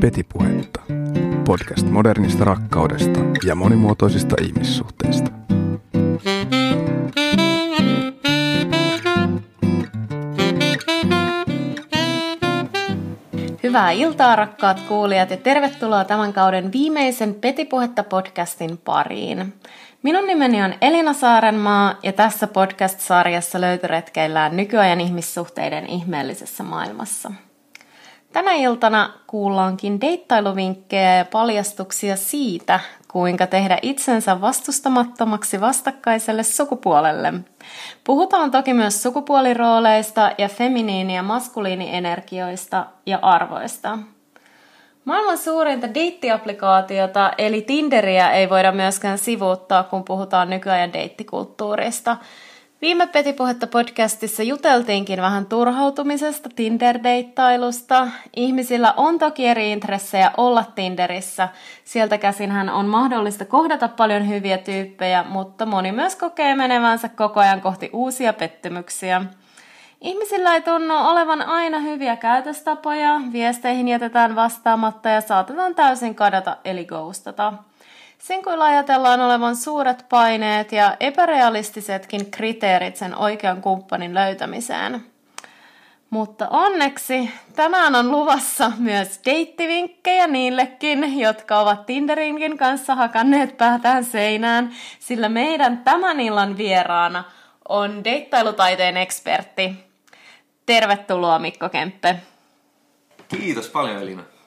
Petipuhetta. Podcast modernista rakkaudesta ja monimuotoisista ihmissuhteista. Hyvää iltaa rakkaat kuulijat ja tervetuloa tämän kauden viimeisen Petipuhetta podcastin pariin. Minun nimeni on Elina Saarenmaa ja tässä podcast-sarjassa löytöretkeillään nykyajan ihmissuhteiden ihmeellisessä maailmassa. Tänä iltana kuullaankin deittailuvinkkejä ja paljastuksia siitä, kuinka tehdä itsensä vastustamattomaksi vastakkaiselle sukupuolelle. Puhutaan toki myös sukupuolirooleista ja feminiini- ja maskuliinienergioista ja arvoista. Maailman suurinta deittiapplikaatiota eli Tinderiä ei voida myöskään sivuuttaa, kun puhutaan nykyajan deittikulttuurista – Viime Petipuhetta podcastissa juteltiinkin vähän turhautumisesta Tinder-deittailusta. Ihmisillä on toki eri intressejä olla Tinderissä. Sieltä käsinhän on mahdollista kohdata paljon hyviä tyyppejä, mutta moni myös kokee menevänsä koko ajan kohti uusia pettymyksiä. Ihmisillä ei tunnu olevan aina hyviä käytöstapoja, viesteihin jätetään vastaamatta ja saatetaan täysin kadota eli ghostata. Sinkuilla ajatellaan olevan suuret paineet ja epärealistisetkin kriteerit sen oikean kumppanin löytämiseen. Mutta onneksi tänään on luvassa myös deittivinkkejä niillekin, jotka ovat Tinderinkin kanssa hakanneet päätään seinään, sillä meidän tämän illan vieraana on deittailutaiteen ekspertti. Tervetuloa Mikko Kemppe. Kiitos paljon Elina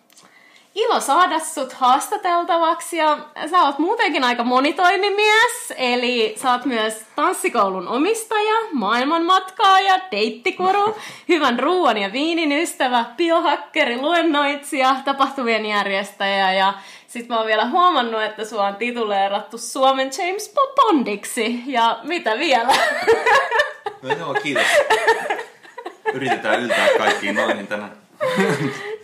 ilo saada sut haastateltavaksi ja sä oot muutenkin aika monitoimimies, eli sä oot myös tanssikoulun omistaja, maailmanmatkaaja, deittikuru, hyvän ruoan ja viinin ystävä, biohakkeri, luennoitsija, tapahtumien järjestäjä ja sit mä oon vielä huomannut, että sua on tituleerattu Suomen James Bondiksi ja mitä vielä? No joo, kiitos. Yritetään yltää kaikkiin noihin tänään.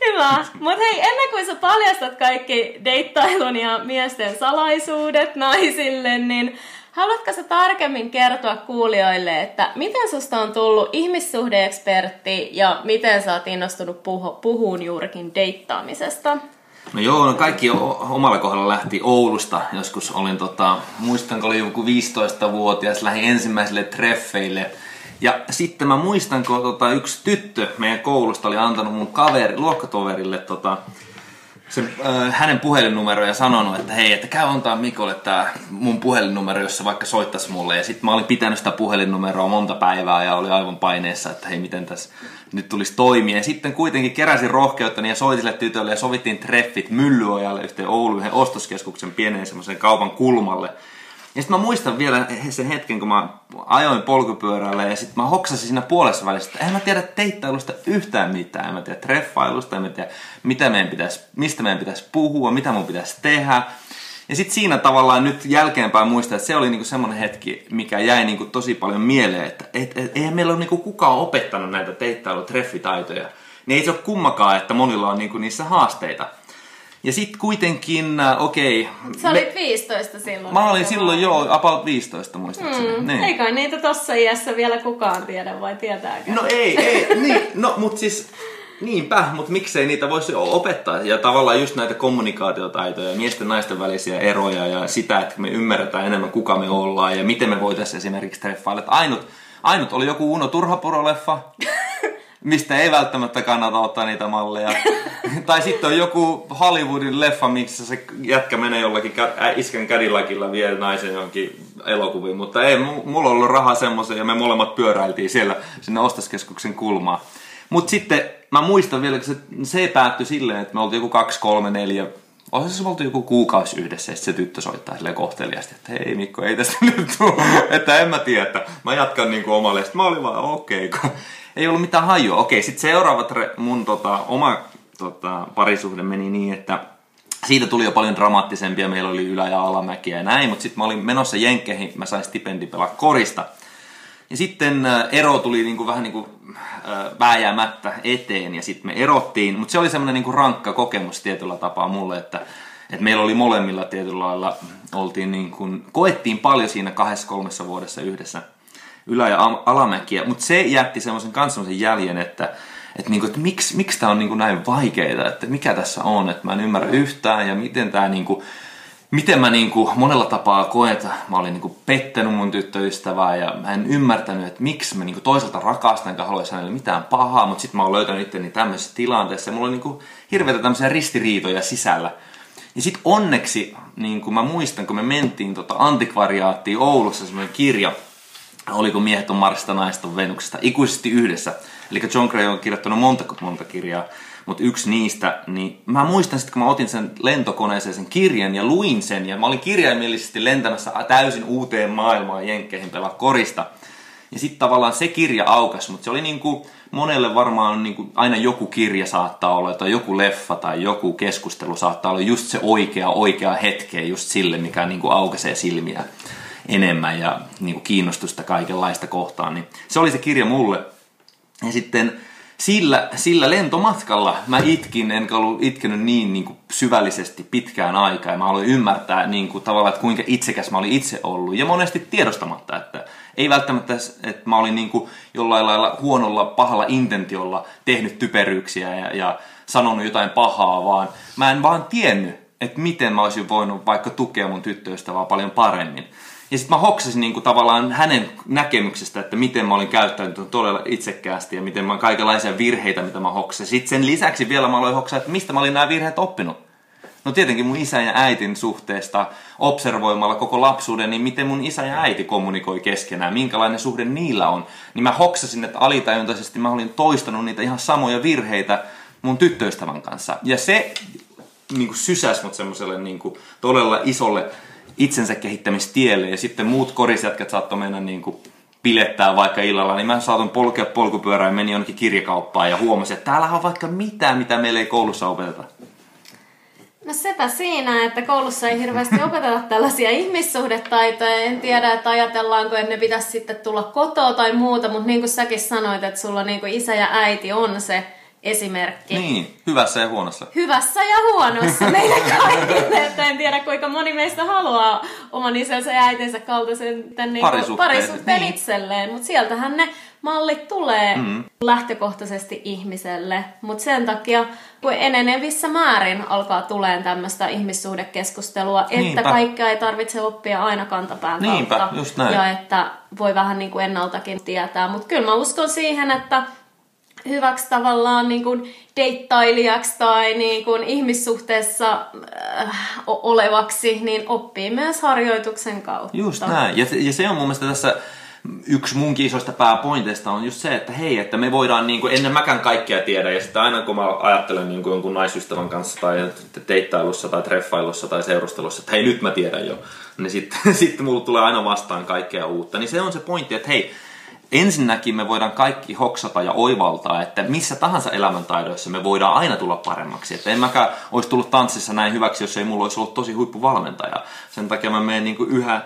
Hyvä. Mutta hei, ennen kuin sä paljastat kaikki deittailun ja miesten salaisuudet naisille, niin haluatko sä tarkemmin kertoa kuulijoille, että miten susta on tullut ihmissuhdeekspertti ja miten sä oot innostunut puhu- puhuun juurikin deittaamisesta? No joo, no kaikki omalla kohdalla lähti Oulusta. Joskus olin, tota, muistan, kun olin joku 15-vuotias, lähdin ensimmäisille treffeille – ja sitten mä muistan, kun tota, yksi tyttö meidän koulusta oli antanut mun kaveri, luokkatoverille tota, sen, äh, hänen puhelinnumero ja sanonut, että hei, että käy antaa Mikolle tämä mun puhelinnumero, jos se vaikka soittaisi mulle. Ja sitten mä olin pitänyt sitä puhelinnumeroa monta päivää ja oli aivan paineessa, että hei, miten tässä nyt tulisi toimia. Ja sitten kuitenkin keräsin rohkeutta ja soitin sille tytölle ja sovittiin treffit Myllyojalle yhteen Oulun yhden ostoskeskuksen pieneen semmoisen kaupan kulmalle. Ja sitten mä muistan vielä sen hetken, kun mä ajoin polkupyörällä ja sitten mä hoksasin siinä puolessa välissä, että en mä tiedä teittailusta yhtään mitään. En mä tiedä treffailusta, en mä tiedä mitä meidän pitäisi, mistä meidän pitäisi puhua, mitä mun pitäisi tehdä. Ja sitten siinä tavallaan nyt jälkeenpäin muistaa, että se oli niinku semmoinen hetki, mikä jäi niinku tosi paljon mieleen, että et, et, eihän meillä ole niinku kukaan opettanut näitä teittailu-treffitaitoja. Niin ei se ole kummakaan, että monilla on niinku niissä haasteita. Ja sitten kuitenkin, äh, okei. Okay, Sä olit 15 silloin. Mä olin silloin jo about 15 muistaakseni. Mm, niin. Eikä niitä tossa iässä vielä kukaan tiedä, vai tietääkö? No ei, ei, niin, no mut siis Niinpä, mutta miksei niitä voisi opettaa. Ja tavallaan just näitä kommunikaatiotaitoja, miesten ja naisten välisiä eroja ja sitä, että me ymmärretään enemmän kuka me ollaan ja miten me voitaisiin esimerkiksi treffailla. Ainut, ainut oli joku Uno Turhapuro-leffa, mistä ei välttämättä kannata ottaa niitä malleja. tai sitten on joku Hollywoodin leffa, missä se jätkä menee jollakin iskän kädilläkillä vie naisen johonkin elokuviin. Mutta ei, mulla on ollut rahaa semmoisen ja me molemmat pyöräiltiin siellä sinne ostoskeskuksen kulmaan. Mutta sitten mä muistan vielä, että se, se päättyi silleen, että me oltiin joku kaksi, kolme, neljä Olisi se oltu joku kuukausi yhdessä ja se tyttö soittaa sille kohteliasti, että hei Mikko, ei tästä nyt tule, että en mä tiedä, että mä jatkan niin kuin omalle. Sitten mä olin vaan okei, okay, ei ollut mitään hajua. Okei, sitten seuraavat mun tota, oma tota, parisuhde meni niin, että siitä tuli jo paljon dramaattisempia. Meillä oli ylä- ja alamäkiä ja näin, mutta sitten mä olin menossa Jenkkeihin, mä sain stipendi pelaa korista. Ja sitten äh, ero tuli niinku vähän niinku äh, vääjäämättä eteen ja sitten me erottiin. Mutta se oli semmoinen niinku rankka kokemus tietyllä tapaa mulle, että, että meillä oli molemmilla tietyllä lailla, oltiin niinku, koettiin paljon siinä kahdessa kolmessa vuodessa yhdessä ylä- ja alamäkiä. Mutta se jätti semmoisen kanssa jäljen, että, että, niin kuin, että miksi, miksi tämä on niin kuin näin vaikeaa, että mikä tässä on, että mä en ymmärrä yhtään ja miten tämä niin kuin, miten mä niin kuin monella tapaa koen, että mä olin niin kuin pettänyt mun tyttöystävää ja mä en ymmärtänyt, että miksi mä niin kuin toisaalta rakastan enkä haluaisi hänelle mitään pahaa, mutta sitten mä oon löytänyt itteni tämmöisessä tilanteessa ja mulla on niin kuin hirveitä tämmöisiä ristiriitoja sisällä. Ja sitten onneksi, niin kuin mä muistan, kun me mentiin tota antikvariaattiin Oulussa semmoinen kirja, oliko miehet on Marsista naista Venuksesta, ikuisesti yhdessä. Eli John Gray on kirjoittanut monta monta kirjaa, mutta yksi niistä, niin mä muistan sitten, kun mä otin sen lentokoneeseen sen kirjan ja luin sen, ja mä olin kirjaimellisesti lentämässä täysin uuteen maailmaan Jenkkeihin pelaa korista. Ja sitten tavallaan se kirja aukas, mutta se oli niin kuin monelle varmaan niin kuin aina joku kirja saattaa olla, tai joku leffa tai joku keskustelu saattaa olla just se oikea, oikea hetke just sille, mikä niin kuin aukaisee silmiä enemmän ja niin kuin kiinnostusta kaikenlaista kohtaan. Niin se oli se kirja mulle. Ja sitten sillä, sillä lentomatkalla mä itkin, enkä ollut itkenyt niin, niin kuin syvällisesti pitkään aikaa. Ja mä aloin ymmärtää niin kuin, tavallaan, että kuinka itsekäs mä olin itse ollut. Ja monesti tiedostamatta, että ei välttämättä, että mä olin niin kuin jollain lailla huonolla, pahalla intentiolla tehnyt typeryyksiä ja, ja sanonut jotain pahaa, vaan mä en vaan tiennyt, että miten mä olisin voinut vaikka tukea mun tyttöystävää paljon paremmin. Ja sitten mä hoksasin niin kuin tavallaan hänen näkemyksestä, että miten mä olin käyttäytynyt todella itsekkäästi ja miten mä kaikenlaisia virheitä, mitä mä hoksasin. Sitten sen lisäksi vielä mä aloin hoksaa, että mistä mä olin nämä virheet oppinut. No tietenkin mun isä ja äitin suhteesta observoimalla koko lapsuuden, niin miten mun isä ja äiti kommunikoi keskenään, minkälainen suhde niillä on. Niin mä hoksasin, että alitajuntaisesti mä olin toistanut niitä ihan samoja virheitä mun tyttöystävän kanssa. Ja se niin kuin sysäsi mut semmoiselle niin todella isolle itsensä kehittämistielle ja sitten muut korisjätkät saattoi mennä niin kuin pilettää vaikka illalla, niin mä saatoin polkea polkupyörään ja meni jonnekin kirjakauppaan ja huomasin, että täällä on vaikka mitään, mitä meillä ei koulussa opeteta. No sepä siinä, että koulussa ei hirveästi opeteta tällaisia ihmissuhdetaitoja. En tiedä, että ajatellaanko, että ne pitäisi sitten tulla kotoa tai muuta, mutta niin kuin säkin sanoit, että sulla niin kuin isä ja äiti on se esimerkki. Niin, hyvässä ja huonossa. Hyvässä ja huonossa meille kaikille. Että en tiedä, kuinka moni meistä haluaa oman isänsä ja äitinsä kaltaisen niin parisuhteen, parisuhteen niin. itselleen. Mutta sieltähän ne mallit tulee mm. lähtökohtaisesti ihmiselle. Mutta sen takia, kun enenevissä määrin alkaa tulee tämmöistä ihmissuhdekeskustelua, että Niinpä. kaikkea ei tarvitse oppia aina kantapään Niinpä, kautta. just näin. Ja että voi vähän niin kuin ennaltakin tietää. Mutta kyllä mä uskon siihen, että hyväksi tavallaan niin kuin deittailijaksi tai niin kuin ihmissuhteessa äh, olevaksi, niin oppii myös harjoituksen kautta. Just näin. Ja, ja se on mun mielestä tässä yksi munkin isoista pääpointeista on just se, että hei, että me voidaan niin kuin, ennen mäkään kaikkea tiedä, ja sitten aina kun mä ajattelen niin kuin jonkun naisystävän kanssa tai deittailussa tai treffailussa tai seurustelussa, että hei nyt mä tiedän jo, niin sitten sit mulla tulee aina vastaan kaikkea uutta. Niin se on se pointti, että hei, ensinnäkin me voidaan kaikki hoksata ja oivaltaa, että missä tahansa elämäntaidoissa me voidaan aina tulla paremmaksi. Että en mäkään olisi tullut tanssissa näin hyväksi, jos ei mulla olisi ollut tosi huippuvalmentaja. Sen takia mä menen niin yhä,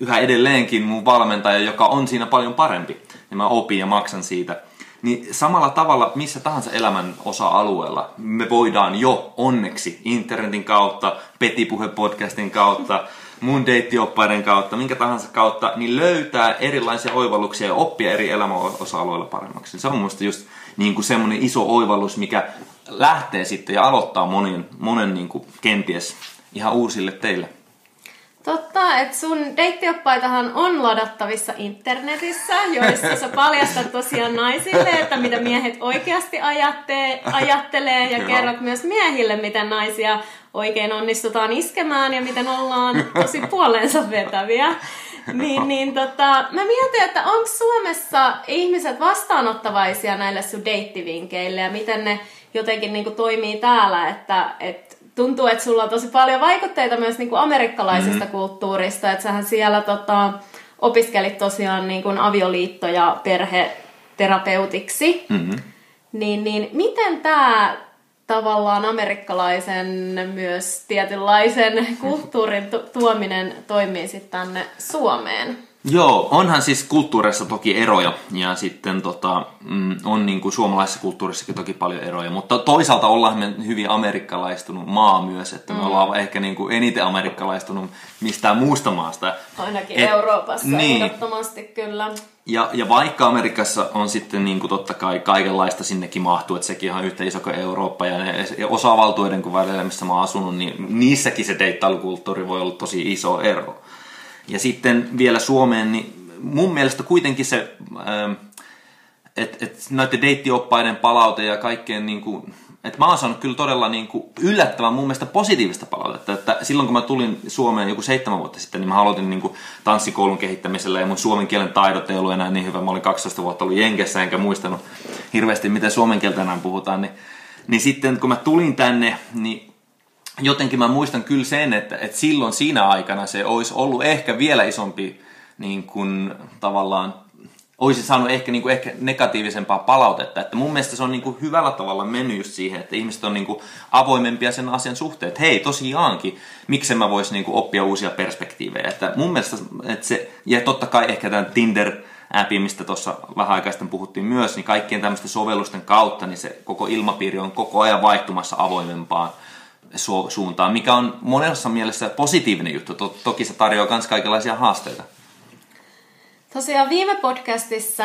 yhä edelleenkin mun valmentaja, joka on siinä paljon parempi. Ja mä opin ja maksan siitä. Niin samalla tavalla missä tahansa elämän osa-alueella me voidaan jo onneksi internetin kautta, Petipuhe-podcastin kautta, mun deittioppaiden kautta, minkä tahansa kautta, niin löytää erilaisia oivalluksia ja oppia eri elämän osa-alueilla paremmaksi. Se on mun just niin kuin semmoinen iso oivallus, mikä lähtee sitten ja aloittaa monen, monen niin kuin kenties ihan uusille teille. Totta, että sun deittioppaitahan on ladattavissa internetissä, joissa sä paljastat tosiaan naisille, että mitä miehet oikeasti ajatte, ajattelee ja kerrot myös miehille, miten naisia oikein onnistutaan iskemään ja miten ollaan tosi puoleensa vetäviä. Niin, niin tota, mä mietin, että onko Suomessa ihmiset vastaanottavaisia näille sun deittivinkeille ja miten ne jotenkin niin kuin toimii täällä, että et tuntuu, että sulla on tosi paljon vaikutteita myös niin kuin amerikkalaisesta mm-hmm. kulttuurista, että sähän siellä tota, opiskelit tosiaan niin kuin avioliitto- ja perheterapeutiksi. Mm-hmm. Niin, niin miten tämä tavallaan amerikkalaisen myös tietynlaisen kulttuurin tuominen toimii sitten tänne Suomeen? Joo, onhan siis kulttuureissa toki eroja ja sitten tota, mm, on niin kuin suomalaisessa kulttuurissakin toki paljon eroja, mutta toisaalta ollaan me hyvin amerikkalaistunut maa myös, että me mm. ollaan ehkä niin kuin eniten amerikkalaistunut mistään muusta maasta. Ainakin Et, Euroopassa niin. ehdottomasti kyllä. Ja, ja vaikka Amerikassa on sitten niin kuin totta kai kaikenlaista sinnekin mahtuu, että sekin on yhtä iso kuin Eurooppa ja, ne, ja osa-valtuiden kuin välillä, missä mä oon asunut, niin niissäkin se deittailukulttuuri voi olla tosi iso ero. Ja sitten vielä Suomeen, niin mun mielestä kuitenkin se, että ähm, et näiden deittioppaiden palaute ja kaikkeen niin kuin, että mä oon saanut kyllä todella niin kuin yllättävän mun mielestä positiivista palautetta. Että silloin kun mä tulin Suomeen joku seitsemän vuotta sitten, niin mä aloitin niin kuin tanssikoulun kehittämisellä ja mun suomen kielen taidot ei ollut enää niin hyvä. Mä olin 12 vuotta ollut Jenkessä enkä muistanut hirveästi miten suomen kieltä enää puhutaan. Niin, niin sitten kun mä tulin tänne, niin jotenkin mä muistan kyllä sen, että, että silloin siinä aikana se olisi ollut ehkä vielä isompi niin kuin, tavallaan olisi saanut ehkä, niin kuin, ehkä negatiivisempaa palautetta. Että mun mielestä se on niin kuin, hyvällä tavalla mennyt just siihen, että ihmiset on niin kuin, avoimempia sen asian suhteen. Että hei, tosiaankin, miksi mä voisin niin oppia uusia perspektiivejä. Että mun mielestä, että se, ja totta kai ehkä tämän Tinder appi, mistä tuossa vähän aikaa puhuttiin myös, niin kaikkien tämmöisten sovellusten kautta, niin se koko ilmapiiri on koko ajan vaihtumassa avoimempaan su- suuntaan, mikä on monessa mielessä positiivinen juttu. Toki se tarjoaa myös kaikenlaisia haasteita. Tosiaan viime podcastissa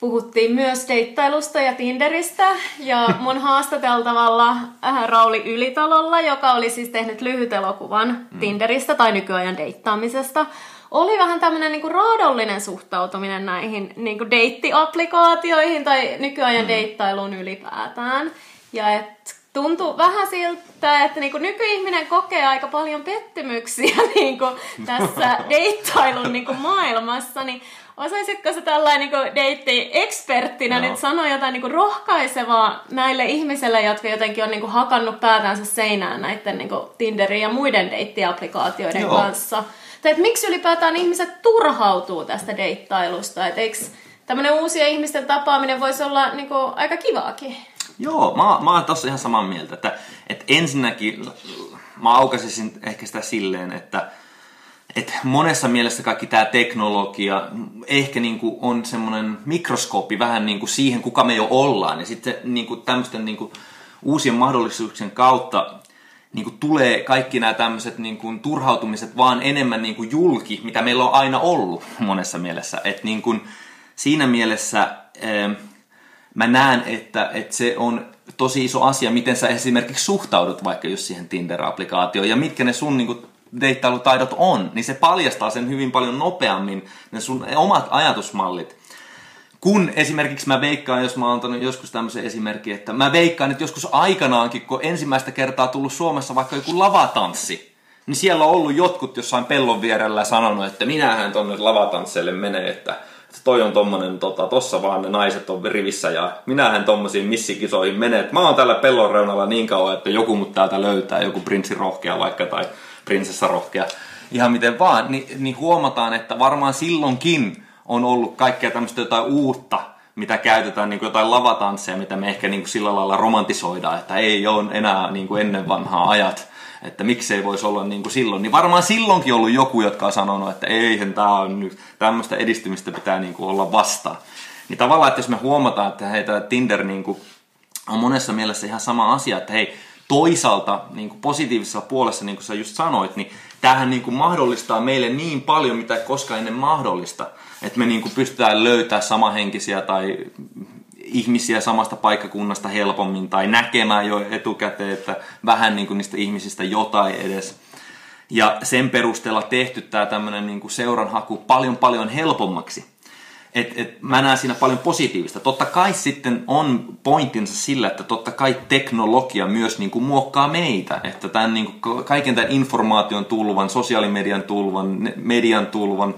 puhuttiin myös deittailusta ja Tinderistä ja mun haastateltavalla äh, Rauli Ylitalolla, joka oli siis tehnyt lyhyt elokuvan mm. Tinderistä tai nykyajan deittaamisesta, oli vähän tämmöinen niinku raadollinen suhtautuminen näihin niinku deittiapplikaatioihin tai nykyajan mm. deittailuun ylipäätään. Ja että tuntuu vähän siltä, että niinku nykyihminen kokee aika paljon pettymyksiä niinku tässä deittailun niinku maailmassa, niin osaisitko sä tällainen niinku deitti-eksperttinä no. nyt sanoa jotain niinku rohkaisevaa näille ihmisille, jotka jotenkin on niinku hakannut päätänsä seinään näiden niinku Tinderin ja muiden deittiapplikaatioiden Joo. kanssa? Tai että miksi ylipäätään ihmiset turhautuu tästä deittailusta? Että eikö tämmöinen uusien ihmisten tapaaminen voisi olla niinku aika kivaakin? Joo, mä, mä oon tossa ihan samaa mieltä, että, että ensinnäkin mä aukasisin ehkä sitä silleen, että, että monessa mielessä kaikki tämä teknologia ehkä niin kuin on semmoinen mikroskooppi vähän niin kuin siihen, kuka me jo ollaan. Ja sitten niin kuin tämmöisten niin kuin uusien mahdollisuuksien kautta niin kuin tulee kaikki nämä tämmöiset niin kuin turhautumiset vaan enemmän niin kuin julki, mitä meillä on aina ollut monessa mielessä. että niin kuin siinä mielessä... Äh, mä näen, että, että se on tosi iso asia, miten sä esimerkiksi suhtaudut vaikka just siihen Tinder-applikaatioon ja mitkä ne sun niin deittailutaidot on, niin se paljastaa sen hyvin paljon nopeammin, ne sun omat ajatusmallit. Kun esimerkiksi mä veikkaan, jos mä oon antanut joskus tämmöisen esimerkin, että mä veikkaan, että joskus aikanaankin, kun ensimmäistä kertaa tullut Suomessa vaikka joku lavatanssi, niin siellä on ollut jotkut jossain pellon vierellä sanonut, että minähän tonne lavatansseille menee, että toi on tommonen, tota, tossa vaan ne naiset on rivissä ja minähän tommosiin missikisoihin menen. Mä oon täällä pellon reunalla niin kauan, että joku mut täältä löytää, joku prinssi rohkea vaikka tai prinsessa rohkea, ihan miten vaan, niin, niin huomataan, että varmaan silloinkin on ollut kaikkea tämmöistä jotain uutta, mitä käytetään niin kuin jotain lavatansseja, mitä me ehkä niin kuin sillä lailla romantisoidaan, että ei ole enää niin kuin ennen vanhaa ajat että miksei voisi olla niin kuin silloin. Niin varmaan silloinkin ollut joku, jotka on sanonut, että eihän tämä on nyt, tämmöistä edistymistä pitää niin kuin olla vastaan. Niin tavallaan, että jos me huomataan, että hei, tämä Tinder niin kuin on monessa mielessä ihan sama asia, että hei, toisaalta niin kuin positiivisessa puolessa, niin kuin sä just sanoit, niin tämähän niin kuin mahdollistaa meille niin paljon, mitä ei koskaan ennen mahdollista. Että me niin kuin pystytään löytämään samahenkisiä tai ihmisiä samasta paikkakunnasta helpommin tai näkemään jo etukäteen, että vähän niin kuin niistä ihmisistä jotain edes. Ja sen perusteella tehty tämä tämmöinen niin seuranhaku paljon paljon helpommaksi. Et, et mä näen siinä paljon positiivista. Totta kai sitten on pointtinsa sillä, että totta kai teknologia myös niin kuin muokkaa meitä. Että tämän, niin kuin, kaiken tämän informaation tulvan, sosiaalimedian tulvan, median tulvan,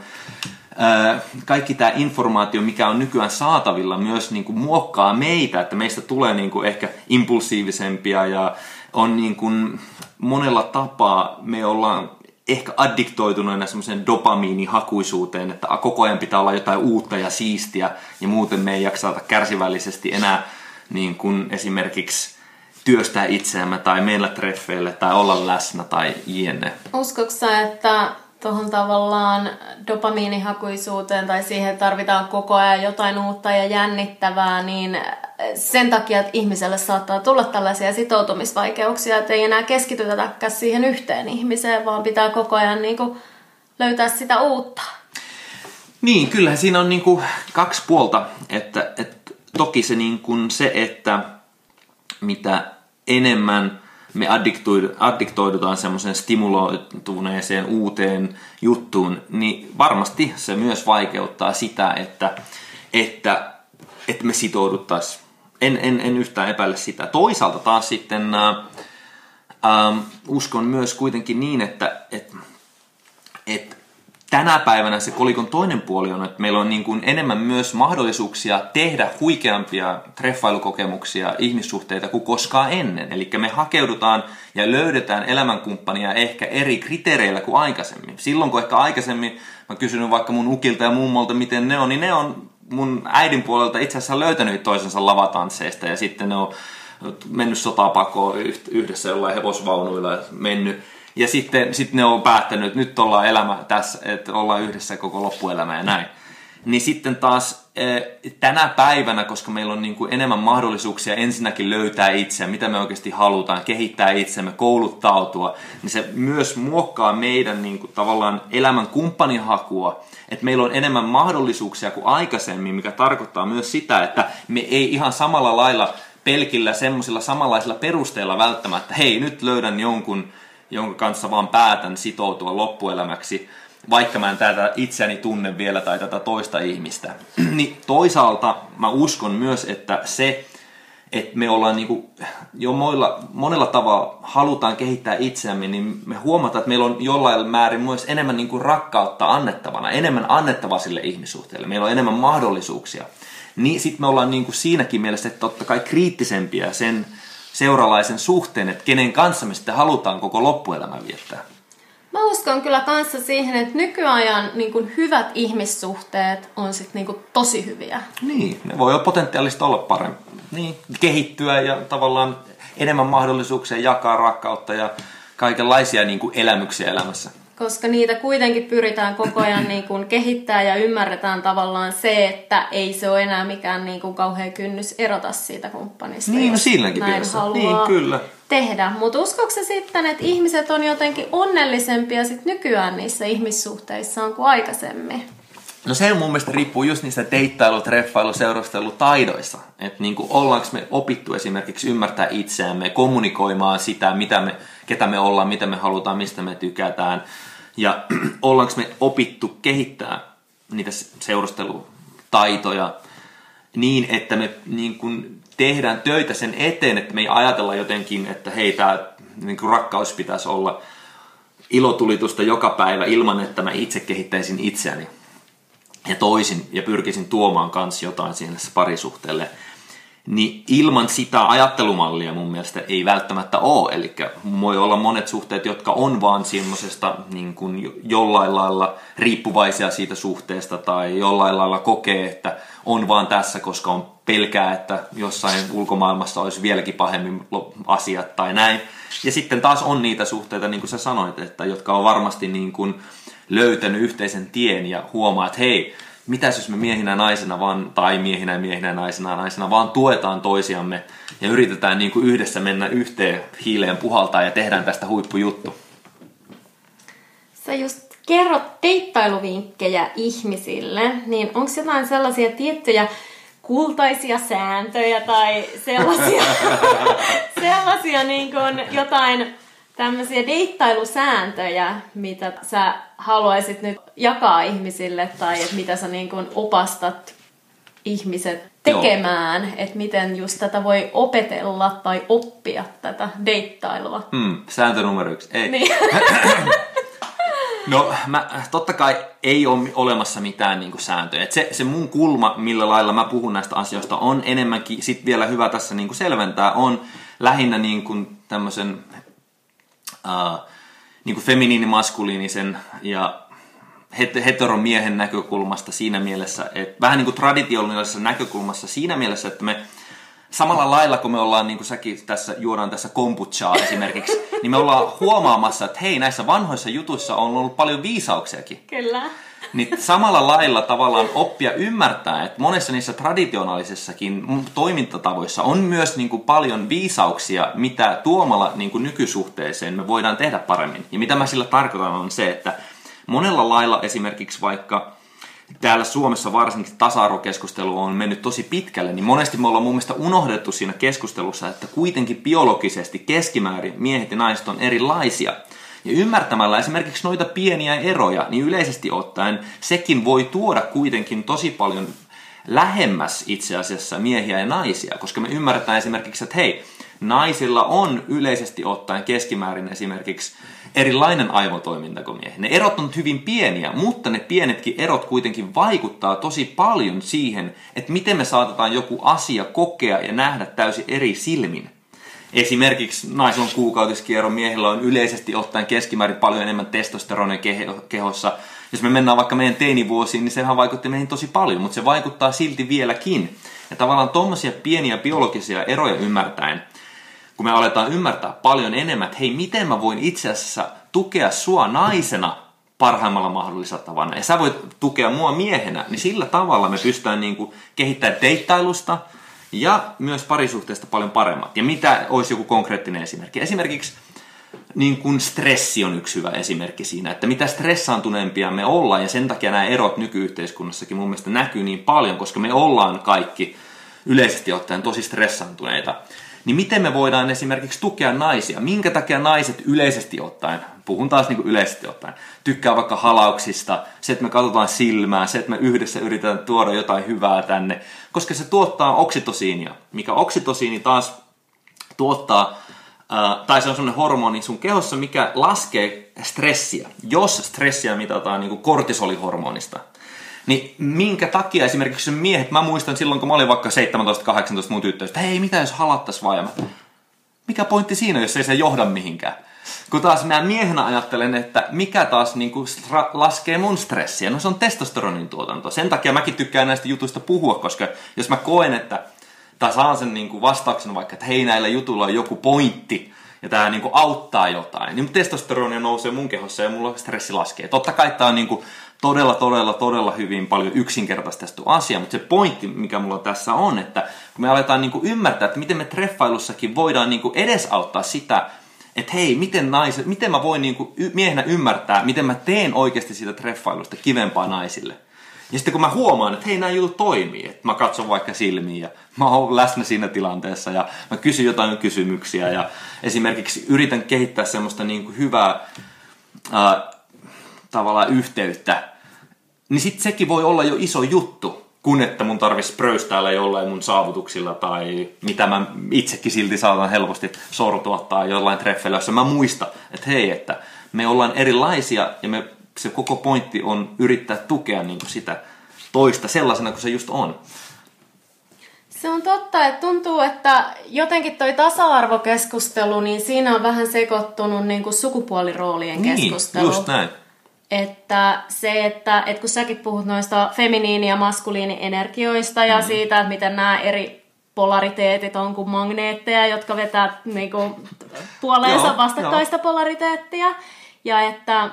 kaikki tämä informaatio, mikä on nykyään saatavilla, myös niin kuin muokkaa meitä, että meistä tulee niin kuin ehkä impulsiivisempia ja on niin kuin monella tapaa me ollaan ehkä addiktoituneena semmoiseen dopamiinihakuisuuteen, että koko ajan pitää olla jotain uutta ja siistiä ja muuten me ei jaksata kärsivällisesti enää niin kuin esimerkiksi työstää itseämme tai meillä treffeille tai olla läsnä tai jne. Uskoksa, että tuohon tavallaan dopamiinihakuisuuteen tai siihen tarvitaan koko ajan jotain uutta ja jännittävää, niin sen takia, että ihmiselle saattaa tulla tällaisia sitoutumisvaikeuksia, että ei enää keskitytäkään siihen yhteen ihmiseen, vaan pitää koko ajan niin kuin löytää sitä uutta. Niin, kyllähän siinä on niin kuin kaksi puolta. Että, että toki se, niin kuin se, että mitä enemmän me addiktoidutaan semmoisen stimuloituneeseen uuteen juttuun, niin varmasti se myös vaikeuttaa sitä, että, että, että me sitouduttaisiin. En, en, en yhtään epäile sitä. Toisaalta taas sitten äh, äh, uskon myös kuitenkin niin, että, että, että tänä päivänä se kolikon toinen puoli on, että meillä on niin kuin enemmän myös mahdollisuuksia tehdä huikeampia treffailukokemuksia, ihmissuhteita kuin koskaan ennen. Eli me hakeudutaan ja löydetään elämänkumppania ehkä eri kriteereillä kuin aikaisemmin. Silloin kun ehkä aikaisemmin mä kysynyt vaikka mun ukilta ja mummolta, miten ne on, niin ne on mun äidin puolelta itse asiassa löytänyt toisensa lavatansseista ja sitten ne on mennyt sotapakoon yhdessä jollain hevosvaunuilla mennyt ja sitten sit ne on päättänyt, että nyt ollaan elämä tässä, että ollaan yhdessä koko loppuelämä ja näin. Niin sitten taas eh, tänä päivänä, koska meillä on niin kuin enemmän mahdollisuuksia ensinnäkin löytää itseä, mitä me oikeasti halutaan, kehittää itsemme, kouluttautua, niin se myös muokkaa meidän niin kuin tavallaan elämän kumppanihakua, että meillä on enemmän mahdollisuuksia kuin aikaisemmin, mikä tarkoittaa myös sitä, että me ei ihan samalla lailla pelkillä semmoisilla samanlaisilla perusteilla välttämättä, hei nyt löydän jonkun, jonka kanssa vaan päätän sitoutua loppuelämäksi, vaikka mä en tätä itseäni tunne vielä tai tätä toista ihmistä. niin toisaalta mä uskon myös, että se, että me ollaan niinku, jo moilla, monella tavalla halutaan kehittää itseämme, niin me huomataan, että meillä on jollain määrin myös enemmän niinku rakkautta annettavana, enemmän annettava sille ihmissuhteelle. Meillä on enemmän mahdollisuuksia. Niin sitten me ollaan niinku siinäkin mielessä, että totta kai kriittisempiä sen seuralaisen suhteen, että kenen kanssa me sitten halutaan koko loppuelämän viettää. Mä uskon kyllä kanssa siihen, että nykyajan niin kuin hyvät ihmissuhteet on sitten niin kuin tosi hyviä. Niin, ne voi olla potentiaalista olla parempi. Niin, kehittyä ja tavallaan enemmän mahdollisuuksia jakaa rakkautta ja kaikenlaisia niin kuin elämyksiä elämässä koska niitä kuitenkin pyritään koko ajan niin kuin kehittää ja ymmärretään tavallaan se, että ei se ole enää mikään niin kuin kauhean kynnys erota siitä kumppanista. Niin, no silläkin mielessä. Niin, kyllä. tehdä. Mutta uskoiko sitten, että ihmiset on jotenkin onnellisempia sit nykyään niissä ihmissuhteissaan kuin aikaisemmin? No se mun mielestä riippuu just niistä deittailu, treffailu, seurustelutaidoissa. Että niin ollaanko me opittu esimerkiksi ymmärtää itseämme, kommunikoimaan sitä, mitä me, ketä me ollaan, mitä me halutaan, mistä me tykätään. Ja ollaanko me opittu kehittää niitä seurustelutaitoja niin, että me niin kuin tehdään töitä sen eteen, että me ei ajatella jotenkin, että hei, tämä niin rakkaus pitäisi olla ilotulitusta joka päivä ilman, että mä itse kehittäisin itseäni ja toisin ja pyrkisin tuomaan kanssa jotain siihen parisuhteelle, niin ilman sitä ajattelumallia mun mielestä ei välttämättä ole. Eli voi olla monet suhteet, jotka on vaan semmoisesta niin kuin jollain lailla riippuvaisia siitä suhteesta tai jollain lailla kokee, että on vaan tässä, koska on pelkää, että jossain ulkomaailmassa olisi vieläkin pahemmin asiat tai näin. Ja sitten taas on niitä suhteita, niin kuin sä sanoit, että jotka on varmasti niin kuin löytänyt yhteisen tien ja huomaa, että hei, mitä jos me miehinä naisena vaan, tai miehinä miehinä naisena naisena vaan tuetaan toisiamme ja yritetään niin kuin yhdessä mennä yhteen hiileen puhaltaa ja tehdään tästä huippujuttu. Sä just kerrot deittailuvinkkejä ihmisille, niin onko jotain sellaisia tiettyjä kultaisia sääntöjä tai sellaisia, sellaisia niin kuin jotain tämmöisiä deittailusääntöjä, mitä sä haluaisit nyt jakaa ihmisille tai että mitä sä niin kuin opastat ihmiset tekemään, että miten just tätä voi opetella tai oppia tätä deittailua. Hmm, sääntö numero yksi. Ei. Niin. No, mä, totta kai ei ole olemassa mitään niin kuin, sääntöjä. Et se, se mun kulma, millä lailla mä puhun näistä asioista, on enemmänkin, sit vielä hyvä tässä niin kuin selventää, on lähinnä niin kuin, tämmöisen uh, niin kuin feminiinimaskuliinisen ja heteromiehen näkökulmasta siinä mielessä, että vähän niin kuin traditionaalisessa näkökulmassa siinä mielessä, että me samalla lailla kun me ollaan, niin kuin säkin tässä juodaan tässä kombuchaa esimerkiksi, niin me ollaan huomaamassa, että hei, näissä vanhoissa jutuissa on ollut paljon viisauksiakin. Kyllä. Niin samalla lailla tavallaan oppia ymmärtää, että monessa niissä traditionaalisissakin toimintatavoissa on myös niin kuin paljon viisauksia, mitä tuomalla niin kuin nykysuhteeseen me voidaan tehdä paremmin. Ja mitä mä sillä tarkoitan on se, että monella lailla esimerkiksi vaikka täällä Suomessa varsinkin tasa-arvokeskustelu on mennyt tosi pitkälle, niin monesti me ollaan mun mielestä unohdettu siinä keskustelussa, että kuitenkin biologisesti keskimäärin miehet ja naiset on erilaisia. Ja ymmärtämällä esimerkiksi noita pieniä eroja, niin yleisesti ottaen sekin voi tuoda kuitenkin tosi paljon lähemmäs itse asiassa miehiä ja naisia, koska me ymmärretään esimerkiksi, että hei, naisilla on yleisesti ottaen keskimäärin esimerkiksi erilainen aivotoiminta kuin miehen. Ne erot on hyvin pieniä, mutta ne pienetkin erot kuitenkin vaikuttaa tosi paljon siihen, että miten me saatetaan joku asia kokea ja nähdä täysin eri silmin. Esimerkiksi naisilla on kuukautiskierro, miehillä on yleisesti ottaen keskimäärin paljon enemmän testosteronia kehossa. Jos me mennään vaikka meidän teinivuosiin, niin sehän vaikutti meihin tosi paljon, mutta se vaikuttaa silti vieläkin. Ja tavallaan tuommoisia pieniä biologisia eroja ymmärtäen, kun me aletaan ymmärtää paljon enemmän, että hei, miten mä voin itse asiassa tukea sua naisena parhaimmalla mahdollisella tavalla, ja sä voit tukea mua miehenä, niin sillä tavalla me pystytään niin kuin kehittämään deittailusta ja myös parisuhteesta paljon paremmat. Ja mitä olisi joku konkreettinen esimerkki? Esimerkiksi niin kuin stressi on yksi hyvä esimerkki siinä, että mitä stressaantuneempia me ollaan, ja sen takia nämä erot nykyyhteiskunnassakin mun mielestä näkyy niin paljon, koska me ollaan kaikki yleisesti ottaen tosi stressaantuneita niin miten me voidaan esimerkiksi tukea naisia? Minkä takia naiset yleisesti ottaen, puhun taas niin kuin yleisesti ottaen, tykkää vaikka halauksista, se, että me katsotaan silmää, se, että me yhdessä yritetään tuoda jotain hyvää tänne, koska se tuottaa oksitosiinia, mikä oksitosiini taas tuottaa tai se on semmoinen hormoni sun kehossa, mikä laskee stressiä, jos stressiä mitataan niin kuin kortisolihormonista. Niin minkä takia esimerkiksi miehet, mä muistan silloin kun mä olin vaikka 17-18 mun tyttöistä, hei mitä jos halattas vaan mikä pointti siinä, jos ei se johda mihinkään. Kun taas mä miehenä ajattelen, että mikä taas niin kuin laskee mun stressiä, no se on testosteronin tuotanto. Sen takia mäkin tykkään näistä jutuista puhua, koska jos mä koen, että tai saan sen niin kuin vastauksen vaikka, että hei näillä jutuilla on joku pointti, ja tämä niin kuin auttaa jotain, niin testosteronia nousee mun kehossa ja mulla stressi laskee. Totta kai tämä on niin kuin todella, todella, todella hyvin paljon yksinkertaistettu asia, mutta se pointti, mikä mulla tässä on, että kun me aletaan niin kuin ymmärtää, että miten me treffailussakin voidaan niin kuin edesauttaa sitä, että hei, miten, naiset, miten mä voin niin kuin miehenä ymmärtää, miten mä teen oikeasti siitä treffailusta kivempaa naisille. Ja sitten kun mä huomaan, että hei, nämä jutut toimii, että mä katson vaikka silmiin ja mä oon läsnä siinä tilanteessa ja mä kysyn jotain kysymyksiä ja esimerkiksi yritän kehittää semmoista niin kuin hyvää äh, tavallaan yhteyttä niin sitten sekin voi olla jo iso juttu, kun että mun tarvitsisi pröystäällä jollain mun saavutuksilla tai mitä mä itsekin silti saatan helposti sortua tai jollain treffeillä, jossa mä muista, että hei, että me ollaan erilaisia ja me, se koko pointti on yrittää tukea niin sitä toista sellaisena kuin se just on. Se on totta, että tuntuu, että jotenkin toi tasa-arvokeskustelu, niin siinä on vähän sekoittunut niin kuin sukupuoliroolien niin, keskustelu. just näin. Että se, että, että kun säkin puhut noista feminiini- ja maskuliinienergioista ja mm. siitä, että miten nämä eri polariteetit on kuin magneetteja, jotka vetää niin kuin, puoleensa joo, vastakkaista joo. polariteettia. Ja että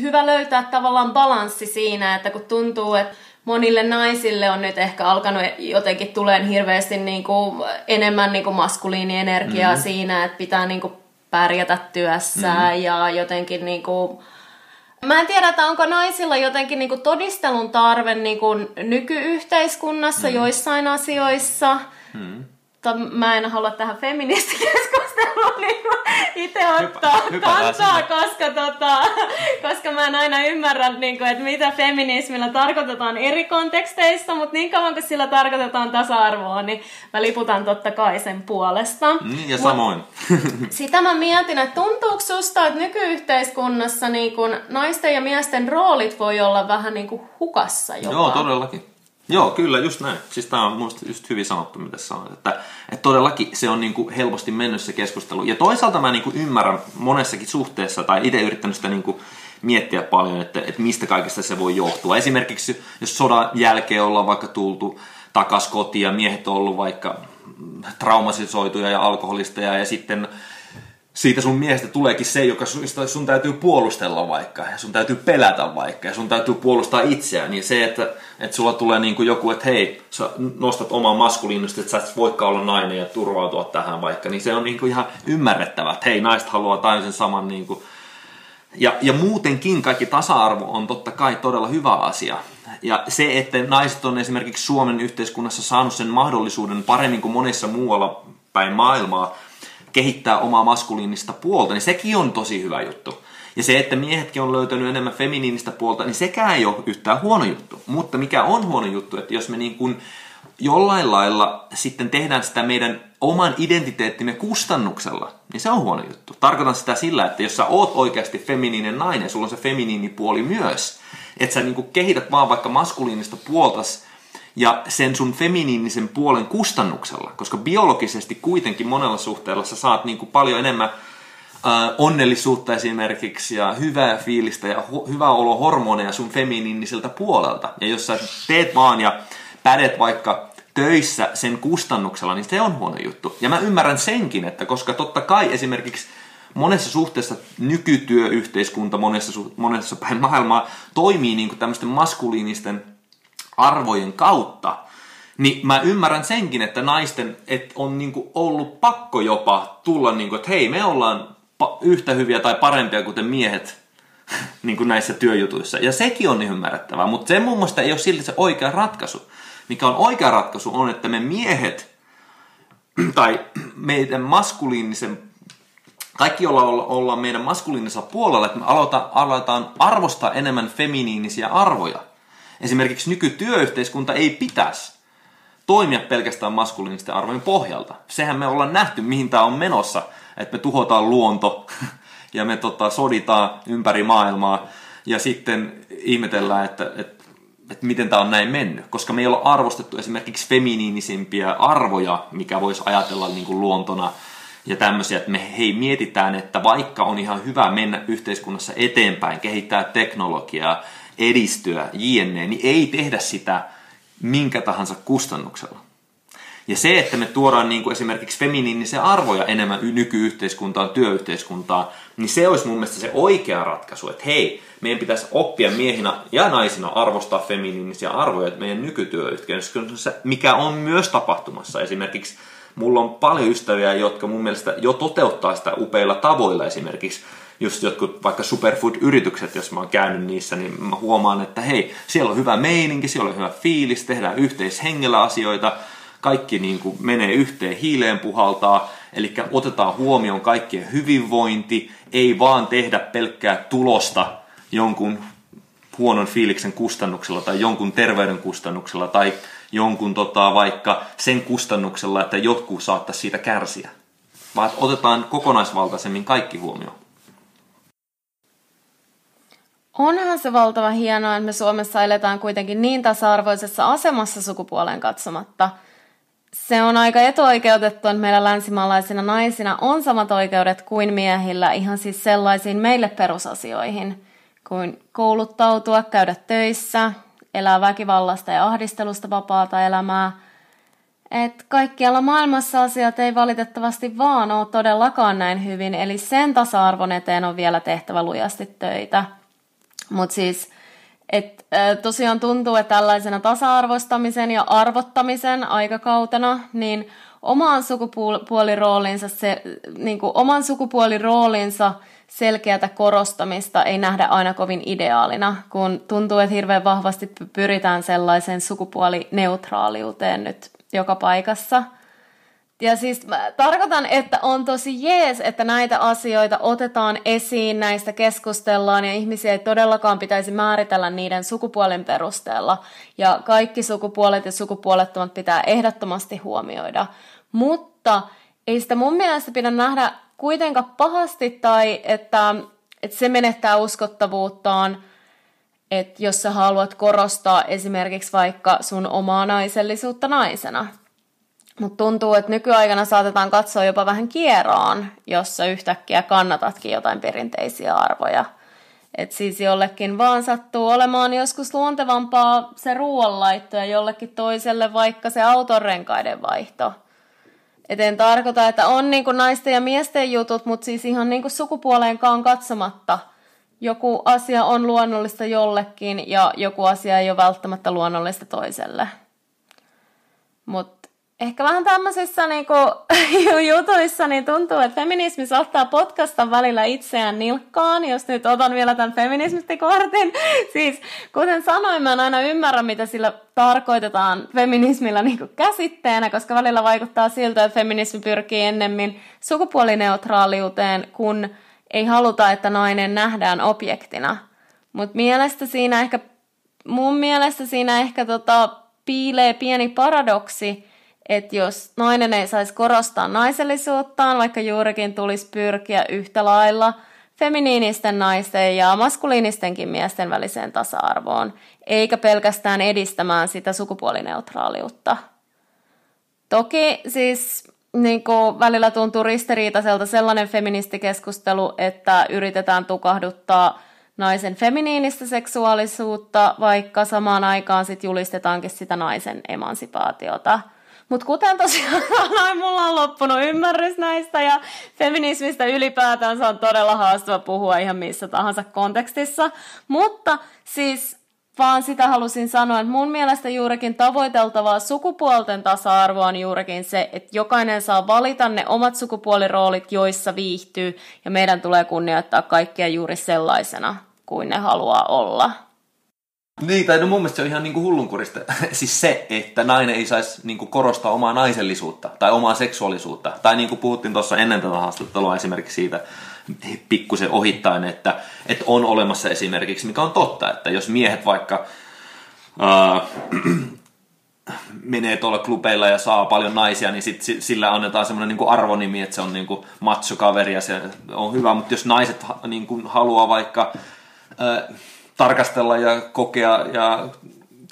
hyvä löytää tavallaan balanssi siinä, että kun tuntuu, että monille naisille on nyt ehkä alkanut jotenkin tuleen hirveästi niin kuin enemmän niin kuin maskuliinienergiaa mm-hmm. siinä, että pitää niin kuin pärjätä työssä mm-hmm. ja jotenkin niin kuin Mä en tiedä, että onko naisilla jotenkin niinku todistelun tarve niinku nykyyhteiskunnassa mm. joissain asioissa. Mm mä en halua tähän feministikeskusteluun niin itse ottaa hypä, kantaa, koska, tota, koska mä en aina ymmärrä, niin kuin, että mitä feminismillä tarkoitetaan eri konteksteissa, mutta niin kauan kuin sillä tarkoitetaan tasa-arvoa, niin mä liputan totta kai sen puolesta. Mm, ja samoin. Mut, sitä mä mietin, että tuntuuko susta, että nykyyhteiskunnassa niin kun naisten ja miesten roolit voi olla vähän niin kuin hukassa jopa? Joo, todellakin. Joo, kyllä, just näin. Siis tämä on minusta just hyvin sanottu, mitä sanoit. Että, että todellakin se on niinku helposti mennyt se keskustelu. Ja toisaalta mä niinku ymmärrän monessakin suhteessa, tai itse yrittänyt sitä niinku miettiä paljon, että, että mistä kaikesta se voi johtua. Esimerkiksi jos sodan jälkeen ollaan vaikka tultu takas kotiin ja miehet on ollut vaikka traumatisoituja ja alkoholisteja ja sitten siitä sun miehestä tuleekin se, joka sun, täytyy puolustella vaikka, ja sun täytyy pelätä vaikka, ja sun täytyy puolustaa itseään, niin se, että, että sulla tulee niin kuin joku, että hei, sä nostat omaa maskuliinista, että sä et voikaan olla nainen ja turvautua tähän vaikka, niin se on niin kuin ihan ymmärrettävää, että hei, naiset haluaa täysin saman niin kuin, ja, ja muutenkin kaikki tasa-arvo on totta kai todella hyvä asia. Ja se, että naiset on esimerkiksi Suomen yhteiskunnassa saanut sen mahdollisuuden paremmin kuin monessa muualla päin maailmaa, kehittää omaa maskuliinista puolta, niin sekin on tosi hyvä juttu. Ja se, että miehetkin on löytänyt enemmän feminiinistä puolta, niin sekään ei ole yhtään huono juttu. Mutta mikä on huono juttu, että jos me niin kuin jollain lailla sitten tehdään sitä meidän oman identiteettimme kustannuksella, niin se on huono juttu. Tarkoitan sitä sillä, että jos sä oot oikeasti feminiinen nainen, sulla on se feminiinipuoli myös, että sä niin kuin kehität vaan vaikka maskuliinista puoltas ja sen sun feminiinisen puolen kustannuksella, koska biologisesti kuitenkin monella suhteella sä saat niin kuin paljon enemmän onnellisuutta esimerkiksi ja hyvää fiilistä ja ho- hyvää olo hormoneja sun feminiiniseltä puolelta. Ja jos sä teet vaan ja pädet vaikka töissä sen kustannuksella, niin se on huono juttu. Ja mä ymmärrän senkin, että koska totta kai esimerkiksi monessa suhteessa nykytyöyhteiskunta monessa, monessa päin maailmaa toimii niin kuin tämmöisten maskuliinisten arvojen kautta, niin mä ymmärrän senkin, että naisten et on niinku ollut pakko jopa tulla, niinku, että hei, me ollaan yhtä hyviä tai parempia kuten miehet niin kuin näissä työjutuissa. Ja sekin on niin ymmärrettävää, mutta se mun mielestä ei ole silti se oikea ratkaisu. Mikä on oikea ratkaisu on, että me miehet tai meidän maskuliinisen kaikki jolla ollaan meidän maskuliinisella puolella, että me aloitetaan, aletaan arvostaa enemmän feminiinisiä arvoja – Esimerkiksi nykytyöyhteiskunta ei pitäisi toimia pelkästään maskuliinisten arvojen pohjalta. Sehän me ollaan nähty, mihin tämä on menossa, että me tuhotaan luonto ja me tota, soditaan ympäri maailmaa ja sitten ihmetellään, että, että, että miten tämä on näin mennyt. Koska me ei olla arvostettu esimerkiksi feminiinisimpiä arvoja, mikä voisi ajatella niin kuin luontona ja tämmöisiä, että me hei mietitään, että vaikka on ihan hyvä mennä yhteiskunnassa eteenpäin, kehittää teknologiaa, edistyä, jne, niin ei tehdä sitä minkä tahansa kustannuksella. Ja se, että me tuodaan niin kuin esimerkiksi feminiinisiä arvoja enemmän nykyyhteiskuntaan, työyhteiskuntaan, niin se olisi mun mielestä se oikea ratkaisu, että hei, meidän pitäisi oppia miehinä ja naisina arvostaa feminiinisiä arvoja meidän nykytyöyhteiskunnassa, mikä on myös tapahtumassa. Esimerkiksi mulla on paljon ystäviä, jotka mun mielestä jo toteuttaa sitä upeilla tavoilla esimerkiksi just jotkut vaikka superfood-yritykset, jos mä oon käynyt niissä, niin mä huomaan, että hei, siellä on hyvä meininki, siellä on hyvä fiilis, tehdään yhteishengellä asioita, kaikki niin kuin menee yhteen hiileen puhaltaa, eli otetaan huomioon kaikkien hyvinvointi, ei vaan tehdä pelkkää tulosta jonkun huonon fiiliksen kustannuksella tai jonkun terveyden kustannuksella tai jonkun tota, vaikka sen kustannuksella, että jotkut saattaisi siitä kärsiä. Vaan otetaan kokonaisvaltaisemmin kaikki huomioon. Onhan se valtava hienoa, että me Suomessa eletään kuitenkin niin tasa-arvoisessa asemassa sukupuoleen katsomatta. Se on aika etuoikeutettu, että meillä länsimaalaisina naisina on samat oikeudet kuin miehillä ihan siis sellaisiin meille perusasioihin, kuin kouluttautua, käydä töissä, elää väkivallasta ja ahdistelusta vapaata elämää. Et kaikkialla maailmassa asiat ei valitettavasti vaan ole todellakaan näin hyvin, eli sen tasa-arvon eteen on vielä tehtävä lujasti töitä – mutta siis, et, tosiaan tuntuu, että tällaisena tasa-arvostamisen ja arvottamisen aikakautena, niin omaan sukupuoliroolinsa, se, niin kuin oman sukupuoliroolinsa selkeätä korostamista ei nähdä aina kovin ideaalina, kun tuntuu, että hirveän vahvasti pyritään sellaiseen sukupuolineutraaliuteen nyt joka paikassa – ja siis mä tarkoitan, että on tosi jees, että näitä asioita otetaan esiin, näistä keskustellaan ja ihmisiä ei todellakaan pitäisi määritellä niiden sukupuolen perusteella. Ja kaikki sukupuolet ja sukupuolettomat pitää ehdottomasti huomioida. Mutta ei sitä mun mielestä pidä nähdä kuitenkaan pahasti tai että, että se menettää uskottavuuttaan, että jos sä haluat korostaa esimerkiksi vaikka sun omaa naisellisuutta naisena mutta tuntuu, että nykyaikana saatetaan katsoa jopa vähän kierroon, jossa yhtäkkiä kannatatkin jotain perinteisiä arvoja. että siis jollekin vaan sattuu olemaan joskus luontevampaa se ruoanlaitto ja jollekin toiselle vaikka se autonrenkaiden vaihto. Et en tarkoita, että on niinku naisten ja miesten jutut, mutta siis ihan niinku sukupuoleenkaan katsomatta joku asia on luonnollista jollekin ja joku asia ei ole välttämättä luonnollista toiselle. Mutta ehkä vähän tämmöisissä niinku, jutuissa niin tuntuu, että feminismi saattaa potkasta välillä itseään nilkkaan, jos nyt otan vielä tämän feminismistikortin. Siis kuten sanoin, mä en aina ymmärrä, mitä sillä tarkoitetaan feminismillä niinku käsitteenä, koska välillä vaikuttaa siltä, että feminismi pyrkii ennemmin sukupuolineutraaliuteen, kun ei haluta, että nainen nähdään objektina. Mutta mielestä siinä ehkä, mun mielestä siinä ehkä tota, piilee pieni paradoksi, että jos nainen ei saisi korostaa naisellisuuttaan, vaikka juurikin tulisi pyrkiä yhtä lailla feminiinisten naisten ja maskuliinistenkin miesten väliseen tasa-arvoon, eikä pelkästään edistämään sitä sukupuolineutraaliutta. Toki siis niin kuin välillä tuntuu ristiriitaiselta sellainen feministikeskustelu, että yritetään tukahduttaa naisen feminiinistä seksuaalisuutta, vaikka samaan aikaan sit julistetaankin sitä naisen emansipaatiota – mutta kuten tosiaan sanoin, mulla on loppunut ymmärrys näistä ja feminismistä ylipäätään se on todella haastava puhua ihan missä tahansa kontekstissa. Mutta siis vaan sitä halusin sanoa, että mun mielestä juurikin tavoiteltavaa sukupuolten tasa-arvo on juurikin se, että jokainen saa valita ne omat sukupuoliroolit, joissa viihtyy, ja meidän tulee kunnioittaa kaikkia juuri sellaisena kuin ne haluaa olla. Niin, tai no mun mielestä se on ihan niinku hullunkurista. siis se, että nainen ei saisi niinku korostaa omaa naisellisuutta tai omaa seksuaalisuutta. Tai niin kuin puhuttiin tuossa ennen tätä haastattelua esimerkiksi siitä pikkusen ohittain, että, että on olemassa esimerkiksi, mikä on totta, että jos miehet vaikka äh, menee tuolla klubeilla ja saa paljon naisia, niin sit sillä annetaan semmoinen niin arvonimi, että se on niin macho-kaveri ja se on hyvä, mutta jos naiset niin kuin haluaa vaikka äh, tarkastella ja kokea ja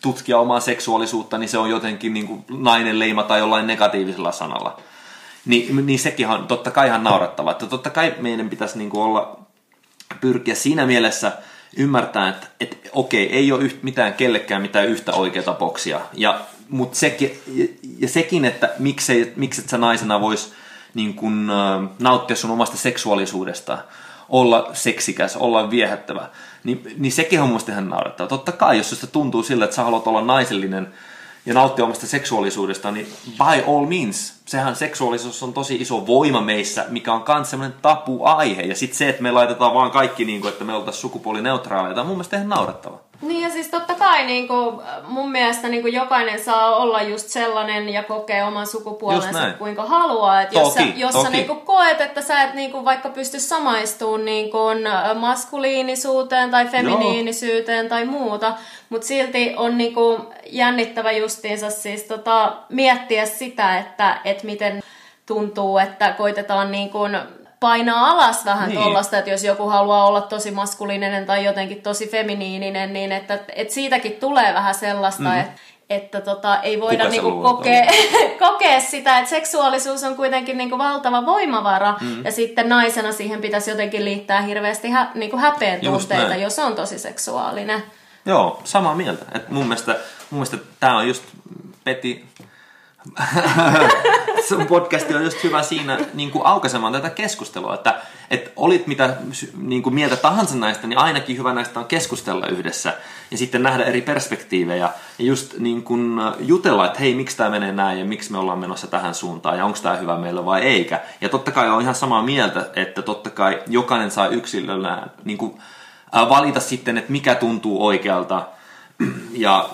tutkia omaa seksuaalisuutta, niin se on jotenkin niin kuin nainen leimata jollain negatiivisella sanalla. Ni, niin sekin on totta kai ihan naurattava. Että totta kai meidän pitäisi niin kuin olla, pyrkiä siinä mielessä ymmärtää, että, että okei, ei ole yht, mitään kellekään mitään yhtä oikeaa boksia. Ja, mutta sekin, ja, ja sekin, että miksei, mikset sä naisena vois niin kuin, nauttia sun omasta seksuaalisuudesta, olla seksikäs, olla viehättävä niin, niin sekin on musta ihan naurettava. Totta kai, jos se tuntuu sillä, että sä haluat olla naisellinen ja nauttia omasta seksuaalisuudesta, niin by all means. Sehän seksuaalisuus on tosi iso voima meissä, mikä on myös semmoinen tapu-aihe. Ja sitten se, että me laitetaan vaan kaikki, niin kuin, että me oltaisiin sukupuolineutraaleita, on mun mielestä ihan naurettava. Niin ja siis totta kai niin kuin, mun mielestä niin kuin jokainen saa olla just sellainen ja kokee oman sukupuolensa kuinka haluaa. Et jos toki, sä, jos toki. sä niin kuin koet, että sä et niin kuin vaikka pysty samaistumaan niin kuin maskuliinisuuteen tai feminiinisyyteen Joo. tai muuta, mutta silti on niin kuin jännittävä justiinsa siis tota, miettiä sitä, että et miten tuntuu, että koitetaan niin kuin painaa alas vähän niin. tuollaista, että jos joku haluaa olla tosi maskuliininen tai jotenkin tosi feminiininen, niin että, että siitäkin tulee vähän sellaista, mm. että että tota, ei voida niinku kokea, kokea sitä, että seksuaalisuus on kuitenkin niinku valtava voimavara mm. ja sitten naisena siihen pitäisi jotenkin liittää hirveästi hä, niinku häpeän tunteita, jos on tosi seksuaalinen. Joo, samaa mieltä. Et mun mielestä, mun mielestä tämä on just Peti sun podcasti on just hyvä siinä niin kuin aukaisemaan tätä keskustelua, että, että olit mitä niin kuin mieltä tahansa näistä, niin ainakin hyvä näistä on keskustella yhdessä ja sitten nähdä eri perspektiivejä ja just niin kuin jutella, että hei, miksi tämä menee näin ja miksi me ollaan menossa tähän suuntaan ja onko tämä hyvä meille vai eikä. Ja totta kai on ihan samaa mieltä, että totta kai jokainen saa yksilöllään niin kuin, valita sitten, että mikä tuntuu oikealta ja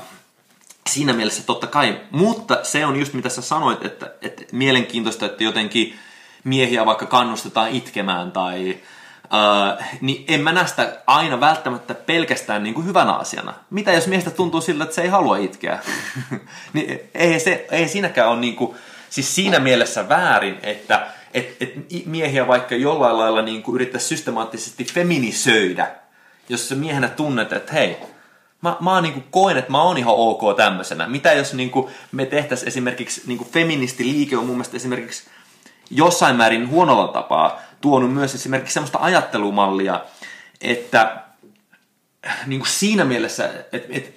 siinä mielessä totta kai, mutta se on just mitä sä sanoit, että, että mielenkiintoista, että jotenkin miehiä vaikka kannustetaan itkemään tai Uh, niin en mä näistä aina välttämättä pelkästään niin kuin hyvänä asiana. Mitä jos miestä tuntuu siltä, että se ei halua itkeä? niin ei, se, ei siinäkään ole niin kuin, siis siinä mielessä väärin, että et, et miehiä vaikka jollain lailla niin yrittää systemaattisesti feminisöidä, jos sä miehenä tunnet, että hei, mä, mä niin kuin koen, että mä oon ihan ok tämmöisenä. Mitä jos niin kuin me tehtäisiin esimerkiksi, niin kuin feministiliike on mun mielestä esimerkiksi jossain määrin huonolla tapaa tuonut myös esimerkiksi semmoista ajattelumallia, että niin kuin siinä mielessä, että et,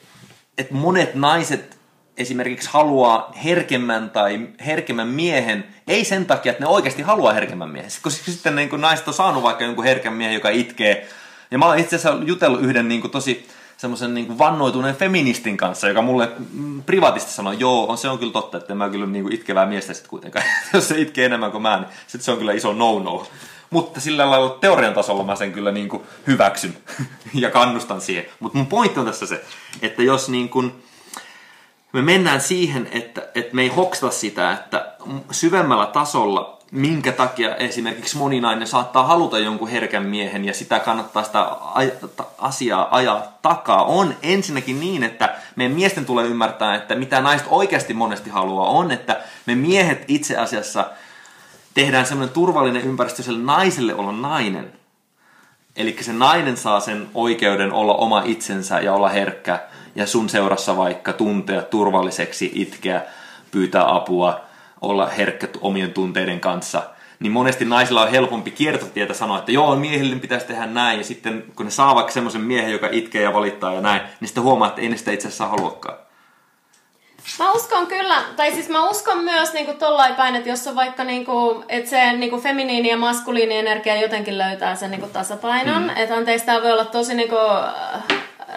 et monet naiset esimerkiksi haluaa herkemmän tai herkemmän miehen, ei sen takia, että ne oikeasti haluaa herkemmän miehen, koska sitten niin kuin naiset on saanut vaikka jonkun herkän miehen, joka itkee. Ja mä oon itse asiassa jutellut yhden niin kuin tosi semmoisen niin vannoituneen feministin kanssa, joka mulle privatisti sanoi, joo, on, se on kyllä totta, että mä kyllä niin kuin itkevää miestä sitten kuitenkaan. Jos se itkee enemmän kuin mä, niin sitten se on kyllä iso no-no. Mutta sillä lailla teorian tasolla mä sen kyllä niin kuin hyväksyn ja kannustan siihen. Mutta mun pointti on tässä se, että jos niin kuin me mennään siihen, että, että me ei hoksata sitä, että syvemmällä tasolla minkä takia esimerkiksi moninainen saattaa haluta jonkun herkän miehen ja sitä kannattaa sitä asiaa ajaa takaa, on ensinnäkin niin, että meidän miesten tulee ymmärtää, että mitä naiset oikeasti monesti haluaa, on, että me miehet itse asiassa tehdään semmoinen turvallinen ympäristö sille naiselle olla nainen. Eli se nainen saa sen oikeuden olla oma itsensä ja olla herkkä ja sun seurassa vaikka tuntea turvalliseksi, itkeä, pyytää apua – olla herkkä omien tunteiden kanssa, niin monesti naisilla on helpompi kiertotietä sanoa, että joo, miehille pitäisi tehdä näin, ja sitten kun ne saa vaikka semmoisen miehen, joka itkee ja valittaa ja näin, niin sitten huomaa, että ei ne sitä itse asiassa haluakaan. Mä uskon kyllä, tai siis mä uskon myös niinku tollain päin, että jos on vaikka niinku, että se niinku feminiini ja maskuliini energia jotenkin löytää sen niinku tasapainon, mm. että anteeksi, tämä voi olla tosi niinku,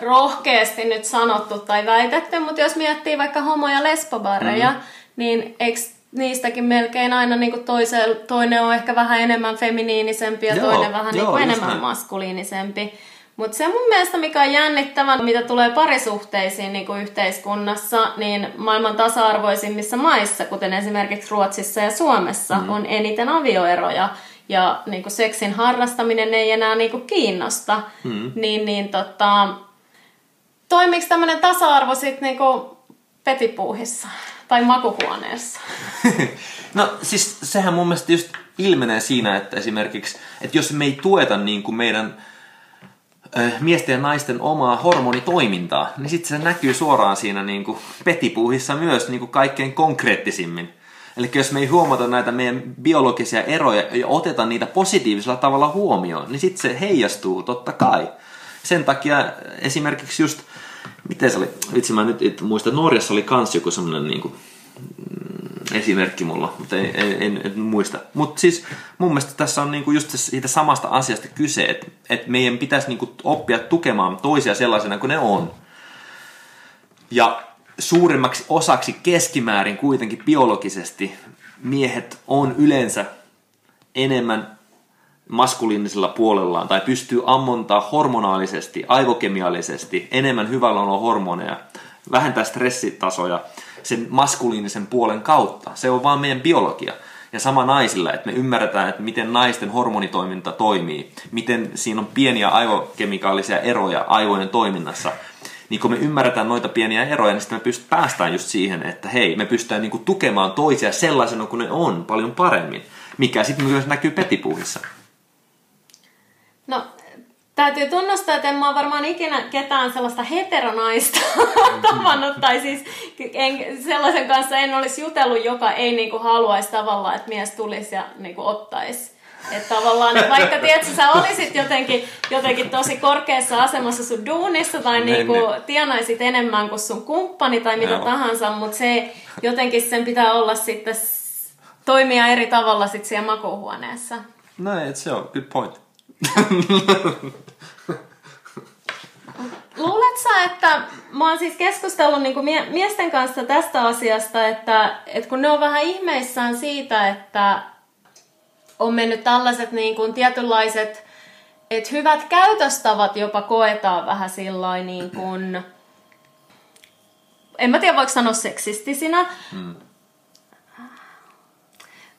rohkeasti nyt sanottu tai väitetty, mutta jos miettii vaikka homo- ja lesbobareja, mm. niin eikö niistäkin melkein aina niin kuin toise, toinen on ehkä vähän enemmän feminiinisempi ja joo, toinen vähän niin kuin enemmän näin. maskuliinisempi. Mutta se mun mielestä, mikä on jännittävä, mitä tulee parisuhteisiin niin kuin yhteiskunnassa, niin maailman tasa-arvoisimmissa maissa, kuten esimerkiksi Ruotsissa ja Suomessa, mm. on eniten avioeroja. Ja niin kuin seksin harrastaminen ei enää niin kuin kiinnosta. Mm. Niin, niin tota, toimiiko tämmöinen tasa-arvo sitten niin petipuuhissa? Tai makuhuoneessa. no siis sehän mun mielestä just ilmenee siinä, että esimerkiksi, että jos me ei tueta niin kuin meidän miesten ja naisten omaa hormonitoimintaa, niin sitten se näkyy suoraan siinä niin kuin petipuuhissa myös niin kuin kaikkein konkreettisimmin. Eli jos me ei huomata näitä meidän biologisia eroja ja oteta niitä positiivisella tavalla huomioon, niin sitten se heijastuu totta kai. Sen takia esimerkiksi just miten se oli, vitsi mä nyt et muista, Norjassa oli kans joku semmoinen niin kuin, mm, esimerkki mulla, mutta en, en, en, en muista. Mutta siis mun mielestä tässä on niinku just siitä samasta asiasta kyse, että et meidän pitäisi niinku oppia tukemaan toisia sellaisena kuin ne on. Ja suurimmaksi osaksi keskimäärin kuitenkin biologisesti miehet on yleensä enemmän maskuliinisella puolellaan tai pystyy ammontaa hormonaalisesti, aivokemiallisesti enemmän hyvällä on hormoneja, vähentää stressitasoja sen maskuliinisen puolen kautta. Se on vaan meidän biologia. Ja sama naisilla, että me ymmärretään, että miten naisten hormonitoiminta toimii, miten siinä on pieniä aivokemikaalisia eroja aivojen toiminnassa. Niin kun me ymmärretään noita pieniä eroja, niin sitten me pystyt päästään just siihen, että hei, me pystytään niinku tukemaan toisia sellaisena kuin ne on paljon paremmin. Mikä sitten myös näkyy petipuuhissa. No, täytyy tunnustaa, että en mä varmaan ikinä ketään sellaista heteronaista tavannut, tai siis en, sellaisen kanssa en olisi jutellut, joka ei niinku haluaisi tavallaan, että mies tulisi ja niinku ottaisi. Että tavallaan, että vaikka tiedätkö, sä olisit jotenkin, jotenkin tosi korkeassa asemassa sun duunissa tai niin, niinku niin. tienaisit enemmän kuin sun kumppani tai mitä Joo. tahansa, mutta se jotenkin sen pitää olla sitten toimia eri tavalla sitten siellä makuuhuoneessa. No, se on good point. Luulet sä, että mä oon siis keskustellut niinku mie- miesten kanssa tästä asiasta, että, että kun ne on vähän ihmeissään siitä, että on mennyt tällaiset niinku tietynlaiset, että hyvät käytöstavat jopa koetaan vähän sillä niin kuin, en mä tiedä voiko sanoa seksistisinä, mm.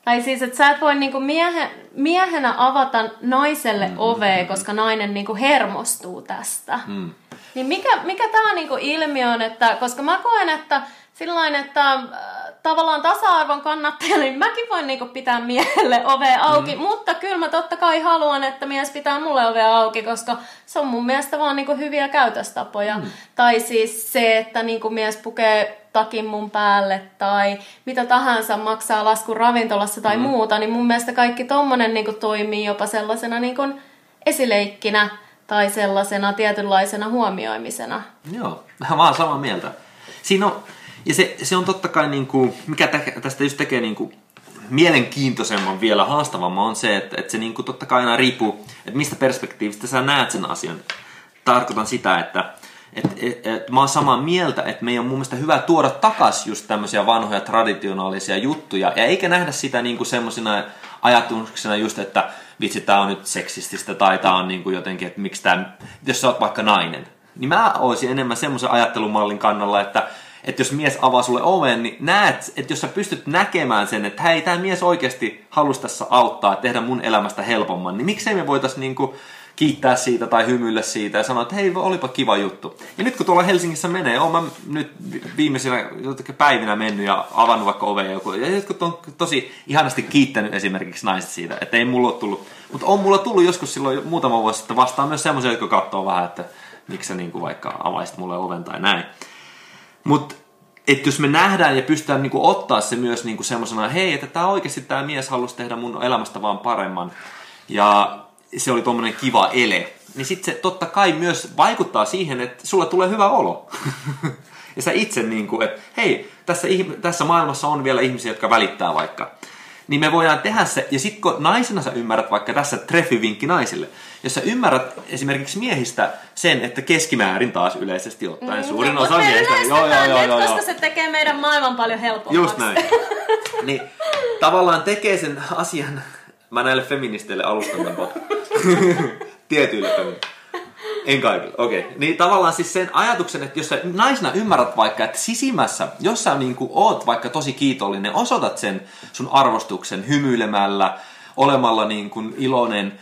Tai siis, että sä et voi niinku miehen, miehenä avata naiselle mm, ovea, mm, koska nainen niinku hermostuu tästä. Mm. Niin mikä, mikä tämä niinku ilmiö on, että, koska mä koen, että sillain, että tavallaan tasa-arvon kannattaja, niin mäkin voin niinku pitää miehelle ovea auki, mm. mutta kyllä mä totta kai haluan, että mies pitää mulle ovea auki, koska se on mun mielestä vaan niinku hyviä käytöstapoja. Mm. Tai siis se, että niinku mies pukee takin mun päälle tai mitä tahansa maksaa lasku ravintolassa tai mm. muuta, niin mun mielestä kaikki tommonen niin kuin, toimii jopa sellaisena niin kuin, esileikkinä tai sellaisena tietynlaisena huomioimisena. Joo, mä oon samaa mieltä. Siinä on, ja se, se on totta kai, niin kuin, mikä tästä just tekee niin kuin, mielenkiintoisemman vielä haastavamman on se, että, että se niin kuin, totta kai aina riippuu, että mistä perspektiivistä sä näet sen asian. Tarkoitan sitä, että et, et, et, mä oon samaa mieltä, että meidän on mun mielestä hyvä tuoda takas just tämmöisiä vanhoja traditionaalisia juttuja, ja eikä nähdä sitä niin kuin semmoisina ajatuksena just, että vitsi, tää on nyt seksististä, tai tää on niin kuin jotenkin, että miksi tää, jos sä oot vaikka nainen, niin mä olisin enemmän semmoisen ajattelumallin kannalla, että että jos mies avaa sulle oven, niin näet, että jos sä pystyt näkemään sen, että hei, tämä mies oikeasti halusi tässä auttaa, tehdä mun elämästä helpomman, niin miksei me voitaisiin niinku kiittää siitä tai hymyillä siitä ja sanoa, että hei, olipa kiva juttu. Ja nyt kun tuolla Helsingissä menee, oon mä nyt viimeisinä päivinä mennyt ja avannut vaikka ovea joku, ja jotkut on tosi ihanasti kiittänyt esimerkiksi naista siitä, että ei mulla ole tullut, mutta on mulla tullut joskus silloin muutama vuosi sitten vastaan myös semmoisia, jotka katsoo vähän, että miksi sä niin kuin vaikka avaisit mulle oven tai näin. Mutta että jos me nähdään ja pystytään niinku ottaa se myös niinku semmoisena, hei, että tämä oikeasti tämä mies halusi tehdä mun elämästä vaan paremman. Ja se oli tuommoinen kiva ele. Niin sitten se totta kai myös vaikuttaa siihen, että sulla tulee hyvä olo. ja sä itse niinku, että hei, tässä, tässä maailmassa on vielä ihmisiä, jotka välittää vaikka niin me voidaan tehdä se, ja sitten kun naisena sä ymmärrät vaikka tässä treffivinkki naisille, jos sä ymmärrät esimerkiksi miehistä sen, että keskimäärin taas yleisesti ottaen mm, suurin osa miehistä... Joo, joo, joo, joo, koska se tekee meidän maailman paljon helpommaksi. Just näin. niin tavallaan tekee sen asian, mä näille feministeille alustan tämän Tietyille feministeille en kaikille, okei. Okay. Niin tavallaan siis sen ajatuksen, että jos sä naisena ymmärrät vaikka, että sisimmässä, jos sä niin kuin oot vaikka tosi kiitollinen, osoitat sen sun arvostuksen hymyilemällä, olemalla niin kuin iloinen,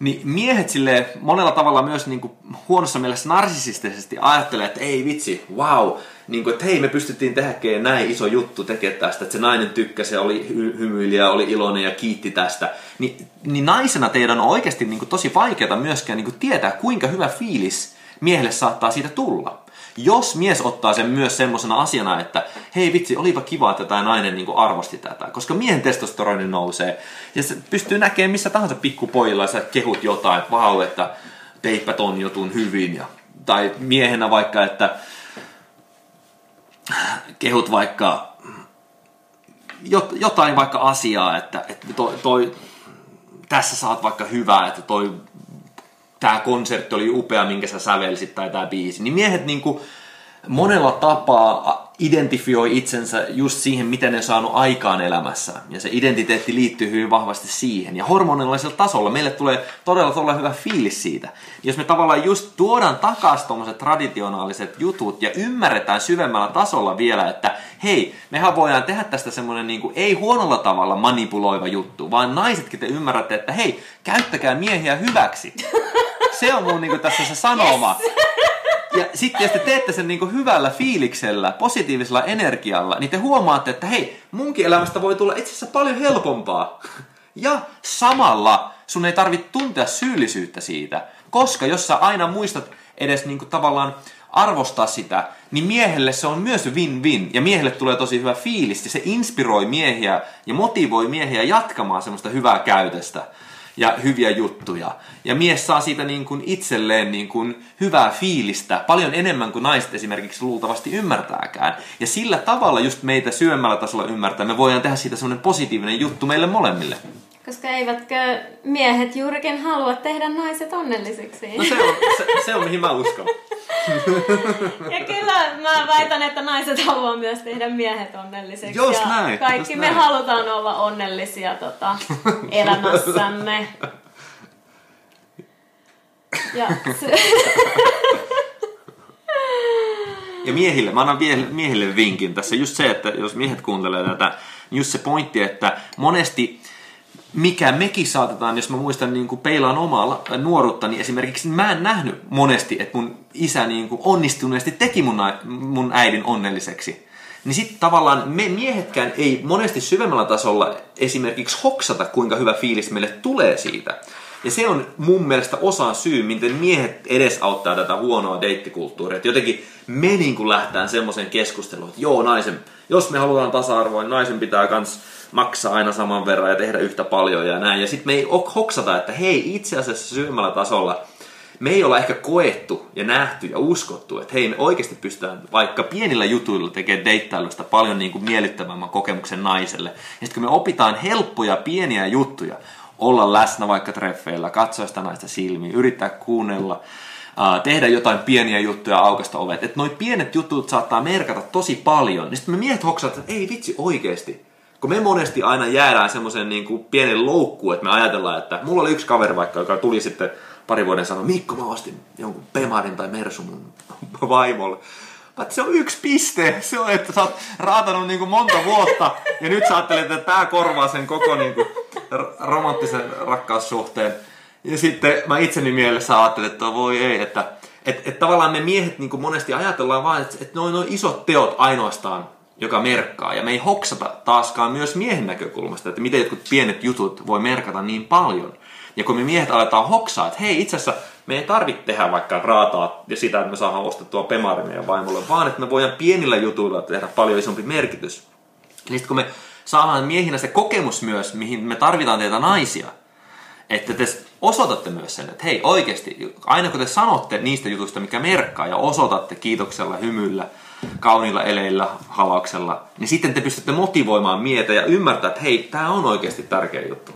niin miehet sille monella tavalla myös niin kuin huonossa mielessä narsisistisesti ajattelee, että ei vitsi, wow, niin kuin, että hei me pystyttiin tekemään näin iso juttu tekemään tästä, että se nainen tykkäsi ja oli hy- hymyilijä, oli iloinen ja kiitti tästä. Ni, niin naisena teidän on oikeasti niin kuin, tosi vaikeaa myöskään niin kuin, tietää, kuinka hyvä fiilis miehelle saattaa siitä tulla. Jos mies ottaa sen myös semmoisena asiana, että hei vitsi, olipa kiva, että tämä nainen niin kuin arvosti tätä. Koska miehen testosteroni nousee ja se pystyy näkemään missä tahansa pikkupojilla sä kehut jotain, että vau, että teippä ton jutun hyvin. Ja, tai miehenä vaikka, että kehut vaikka jotain vaikka asiaa, että, että toi, toi, tässä saat vaikka hyvää, että toi tämä konsertti oli upea, minkä sä sävelsit, tai tämä biisi, niin miehet niinku monella tapaa identifioi itsensä just siihen, miten ne on saanut aikaan elämässä. Ja se identiteetti liittyy hyvin vahvasti siihen. Ja hormonallisella tasolla meille tulee todella, todella hyvä fiilis siitä. Jos me tavallaan just tuodaan takaisin tuommoiset traditionaaliset jutut ja ymmärretään syvemmällä tasolla vielä, että hei, mehän voidaan tehdä tästä semmoinen niin ei huonolla tavalla manipuloiva juttu, vaan naisetkin te ymmärrätte, että hei, käyttäkää miehiä hyväksi. Se on mun niin kuin, tässä se sanoma. Yes. Ja sitten jos te teette sen niin hyvällä fiiliksellä, positiivisella energialla, niin te huomaatte, että hei, munkin elämästä voi tulla itse asiassa paljon helpompaa. Ja samalla sun ei tarvitse tuntea syyllisyyttä siitä, koska jos sä aina muistat edes niin kuin tavallaan arvostaa sitä, niin miehelle se on myös win-win. Ja miehelle tulee tosi hyvä fiilis, ja se inspiroi miehiä ja motivoi miehiä jatkamaan semmoista hyvää käytöstä ja hyviä juttuja. Ja mies saa siitä niin kuin itselleen niin kuin hyvää fiilistä paljon enemmän kuin naiset esimerkiksi luultavasti ymmärtääkään. Ja sillä tavalla just meitä syömällä tasolla ymmärtää, me voidaan tehdä siitä semmoinen positiivinen juttu meille molemmille. Koska eivätkö miehet juurikin halua tehdä naiset onnellisiksi? No se on, se, se on mihin mä uskon. ja kyllä mä väitän, että naiset haluaa myös tehdä miehet onnellisiksi. Just ja näin, kaikki just me näin. halutaan olla onnellisia tota, elämässämme. ja, se... ja miehille, mä annan miehille vinkin tässä just se, että jos miehet kuuntelee tätä, niin just se pointti, että monesti mikä mekin saatetaan, jos mä muistan niin kuin peilaan omaa nuoruutta, niin esimerkiksi mä en nähnyt monesti, että mun isä niin kuin onnistuneesti teki mun, mun äidin onnelliseksi. Niin sitten tavallaan me miehetkään ei monesti syvemmällä tasolla esimerkiksi hoksata, kuinka hyvä fiilis meille tulee siitä. Ja se on mun mielestä osa syy, miten miehet edesauttaa tätä huonoa deittikulttuuria. Että jotenkin me niin kuin lähtään semmoiseen keskusteluun, että joo naisen, jos me halutaan tasa-arvoa, niin naisen pitää kans maksaa aina saman verran ja tehdä yhtä paljon ja näin. Ja sitten me ei hoksata, että hei, itse asiassa syvemmällä tasolla me ei olla ehkä koettu ja nähty ja uskottu, että hei me oikeasti pystytään vaikka pienillä jutuilla tekemään deittailusta paljon niin kuin miellyttävämmän kokemuksen naiselle. Ja sitten kun me opitaan helppoja pieniä juttuja, olla läsnä vaikka treffeillä, katsoa sitä naista silmiin, yrittää kuunnella, tehdä jotain pieniä juttuja aukasta ovet. Että noi pienet jutut saattaa merkata tosi paljon. Niin sitten me miehet hoksaat, että ei vitsi oikeesti. Kun me monesti aina jäädään semmoisen niin kuin pienen loukkuun, että me ajatellaan, että mulla oli yksi kaveri vaikka, joka tuli sitten pari vuoden sanoa, Mikko mä ostin jonkun Pemarin tai Mersu mun vaimolle. Mutta se on yksi piste. Se on, että sä oot raatanut niin kuin monta vuotta ja nyt sä ajattelet, että tämä korvaa sen koko niin kuin romanttisen rakkaussuhteen. Ja sitten mä itseni mielessä ajattelin, että voi ei, että et, et tavallaan me miehet niin monesti ajatellaan vaan, että, että noin noin isot teot ainoastaan, joka merkkaa. Ja me ei hoksata taaskaan myös miehen näkökulmasta, että miten jotkut pienet jutut voi merkata niin paljon. Ja kun me miehet aletaan hoksaa, että hei itse asiassa me ei tarvitse tehdä vaikka raataa ja sitä, että me saadaan ostettua pemarin ja vaimolle, vaan että me voidaan pienillä jutuilla tehdä paljon isompi merkitys. Niin kun me saadaan miehinä se kokemus myös, mihin me tarvitaan teitä naisia, että te osoitatte myös sen, että hei oikeasti, aina kun te sanotte niistä jutuista, mikä merkkaa ja osoitatte kiitoksella, hymyllä, kauniilla eleillä, halauksella, niin sitten te pystytte motivoimaan mietä ja ymmärtää, että hei, tämä on oikeasti tärkeä juttu.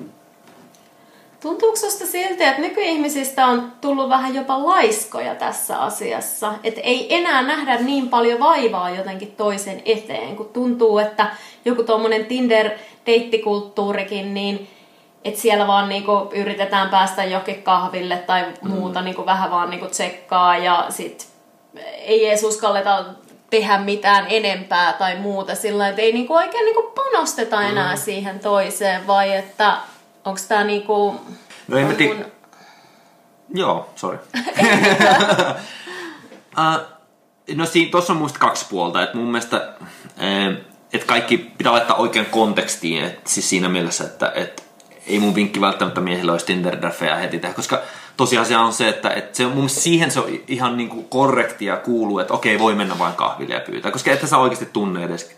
Tuntuuko sinusta siltä, että nykyihmisistä on tullut vähän jopa laiskoja tässä asiassa? Että ei enää nähdä niin paljon vaivaa jotenkin toisen eteen, kun tuntuu, että joku tuommoinen Tinder-deittikulttuurikin, niin että siellä vaan niinku yritetään päästä jokin kahville tai muuta mm. niinku vähän vaan niinku tsekkaa ja sit ei edes uskalleta tehdä mitään enempää tai muuta sillä että ei niinku oikein niinku panosteta enää mm. siihen toiseen vai että onko tämä niinku... No en mä tiedä. Mun... Joo, sorry. uh, no siinä, tuossa on muista kaksi puolta, että mun mielestä että kaikki pitää laittaa oikein kontekstiin, että siis siinä mielessä, että, että ei mun vinkki välttämättä miehillä olisi tinder heti tehdä, koska tosiasia on se, että, että se, mun siihen se on ihan niin kuin korrektia kuuluu, että okei, voi mennä vain kahville ja pyytää, koska et sä oikeasti tunne edes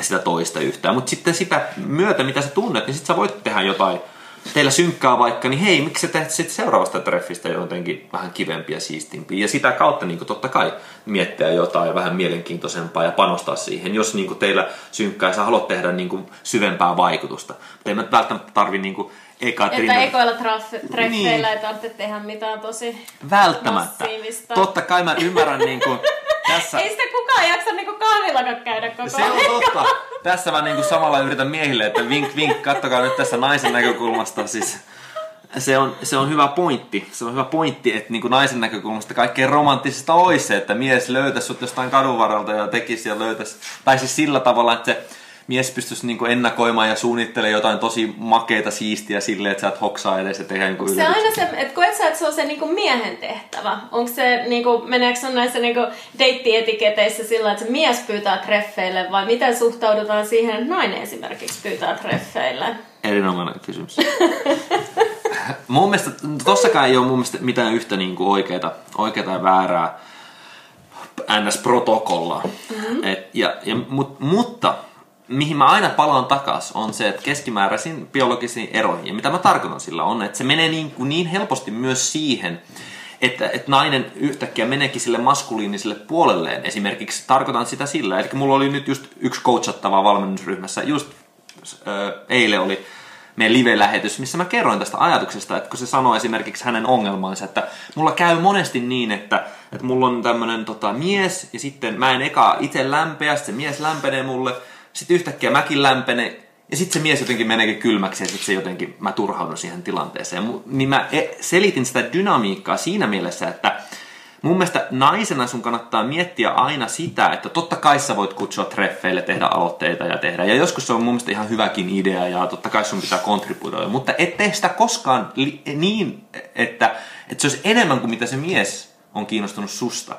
sitä toista yhtään. Mutta sitten sitä myötä, mitä sä tunnet, niin sitten sä voit tehdä jotain teillä synkkää vaikka, niin hei, miksi sä teet sitten seuraavasta treffistä jotenkin vähän kivempiä siistimpiä. Ja sitä kautta niin totta kai miettiä jotain vähän mielenkiintoisempaa ja panostaa siihen, jos niin teillä synkkää ja sä haluat tehdä niin syvempää vaikutusta. Mutta ei välttämättä tarvi niin eka Että ekoilla treffeillä niin. ei tarvitse tehdä mitään tosi Välttämättä. Massiivista. Totta kai mä ymmärrän niin kuin, tässä... Ei sitä kukaan jaksa niinku kahvillakaan käydä koko Se on totta. Tässä mä niinku samalla yritän miehille, että vink vink, kattokaa nyt tässä naisen näkökulmasta. Siis se on, se on hyvä pointti. Se on hyvä pointti, että niin kuin naisen näkökulmasta kaikkein romanttisesta olisi se, että mies löytäisi sut jostain kadun varalta ja tekisi ja löytäisi. Tai siis sillä tavalla, että se mies pystyisi niinku ennakoimaan ja suunnittelemaan jotain tosi makeita siistiä silleen, että sä et hoksaa edes ja tehdä niinku Se aina se, että koet sä, että se on se niinku miehen tehtävä. Onko se, niinku, meneekö se näissä niinku deittietiketeissä sillä, että se mies pyytää treffeille vai miten suhtaudutaan siihen, että nainen esimerkiksi pyytää treffeille? Erinomainen kysymys. mun mielestä, tossakaan ei ole mun mielestä mitään yhtä niinku oikeita, oikeita ja väärää NS-protokollaa. Mm-hmm. Et, ja, ja, mut, mutta mihin mä aina palaan takas, on se, että keskimääräisiin biologisiin eroihin, ja mitä mä tarkoitan sillä on, että se menee niin, kuin niin helposti myös siihen, että, että nainen yhtäkkiä meneekin sille maskuliiniselle puolelleen. Esimerkiksi tarkoitan sitä sillä, että mulla oli nyt just yksi coachattava valmennusryhmässä, just äh, eilen oli meidän live-lähetys, missä mä kerroin tästä ajatuksesta, että kun se sanoi esimerkiksi hänen ongelmansa, että mulla käy monesti niin, että, että mulla on tämmönen tota, mies, ja sitten mä en eka itse lämpeä, se mies lämpenee mulle, sitten yhtäkkiä mäkin lämpenen, ja sitten se mies jotenkin meneekin kylmäksi, ja sitten se jotenkin, mä turhaudun siihen tilanteeseen. Niin mä e, selitin sitä dynamiikkaa siinä mielessä, että mun mielestä naisena sun kannattaa miettiä aina sitä, että totta kai sä voit kutsua treffeille, tehdä aloitteita ja tehdä. Ja joskus se on mun mielestä ihan hyväkin idea ja totta kai sun pitää kontribuoida. Mutta et tee sitä koskaan li- niin, että, että se olisi enemmän kuin mitä se mies on kiinnostunut susta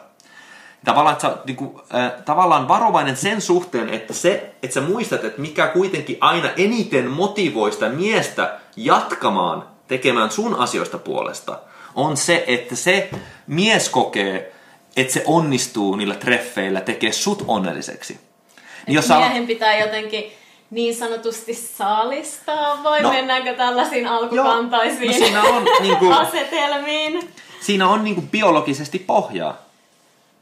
tavallaan, että sä niin kuin, äh, tavallaan varovainen sen suhteen, että, se, että sä muistat, että mikä kuitenkin aina eniten motivoi sitä miestä jatkamaan tekemään sun asioista puolesta, on se, että se mies kokee, että se onnistuu niillä treffeillä tekee sut onnelliseksi. Niin jos miehen sä... pitää jotenkin niin sanotusti saalistaa, vai no, mennäänkö tällaisiin alkukantaisiin joo, no siinä on, niin kuin, asetelmiin? siinä on niinku biologisesti pohjaa.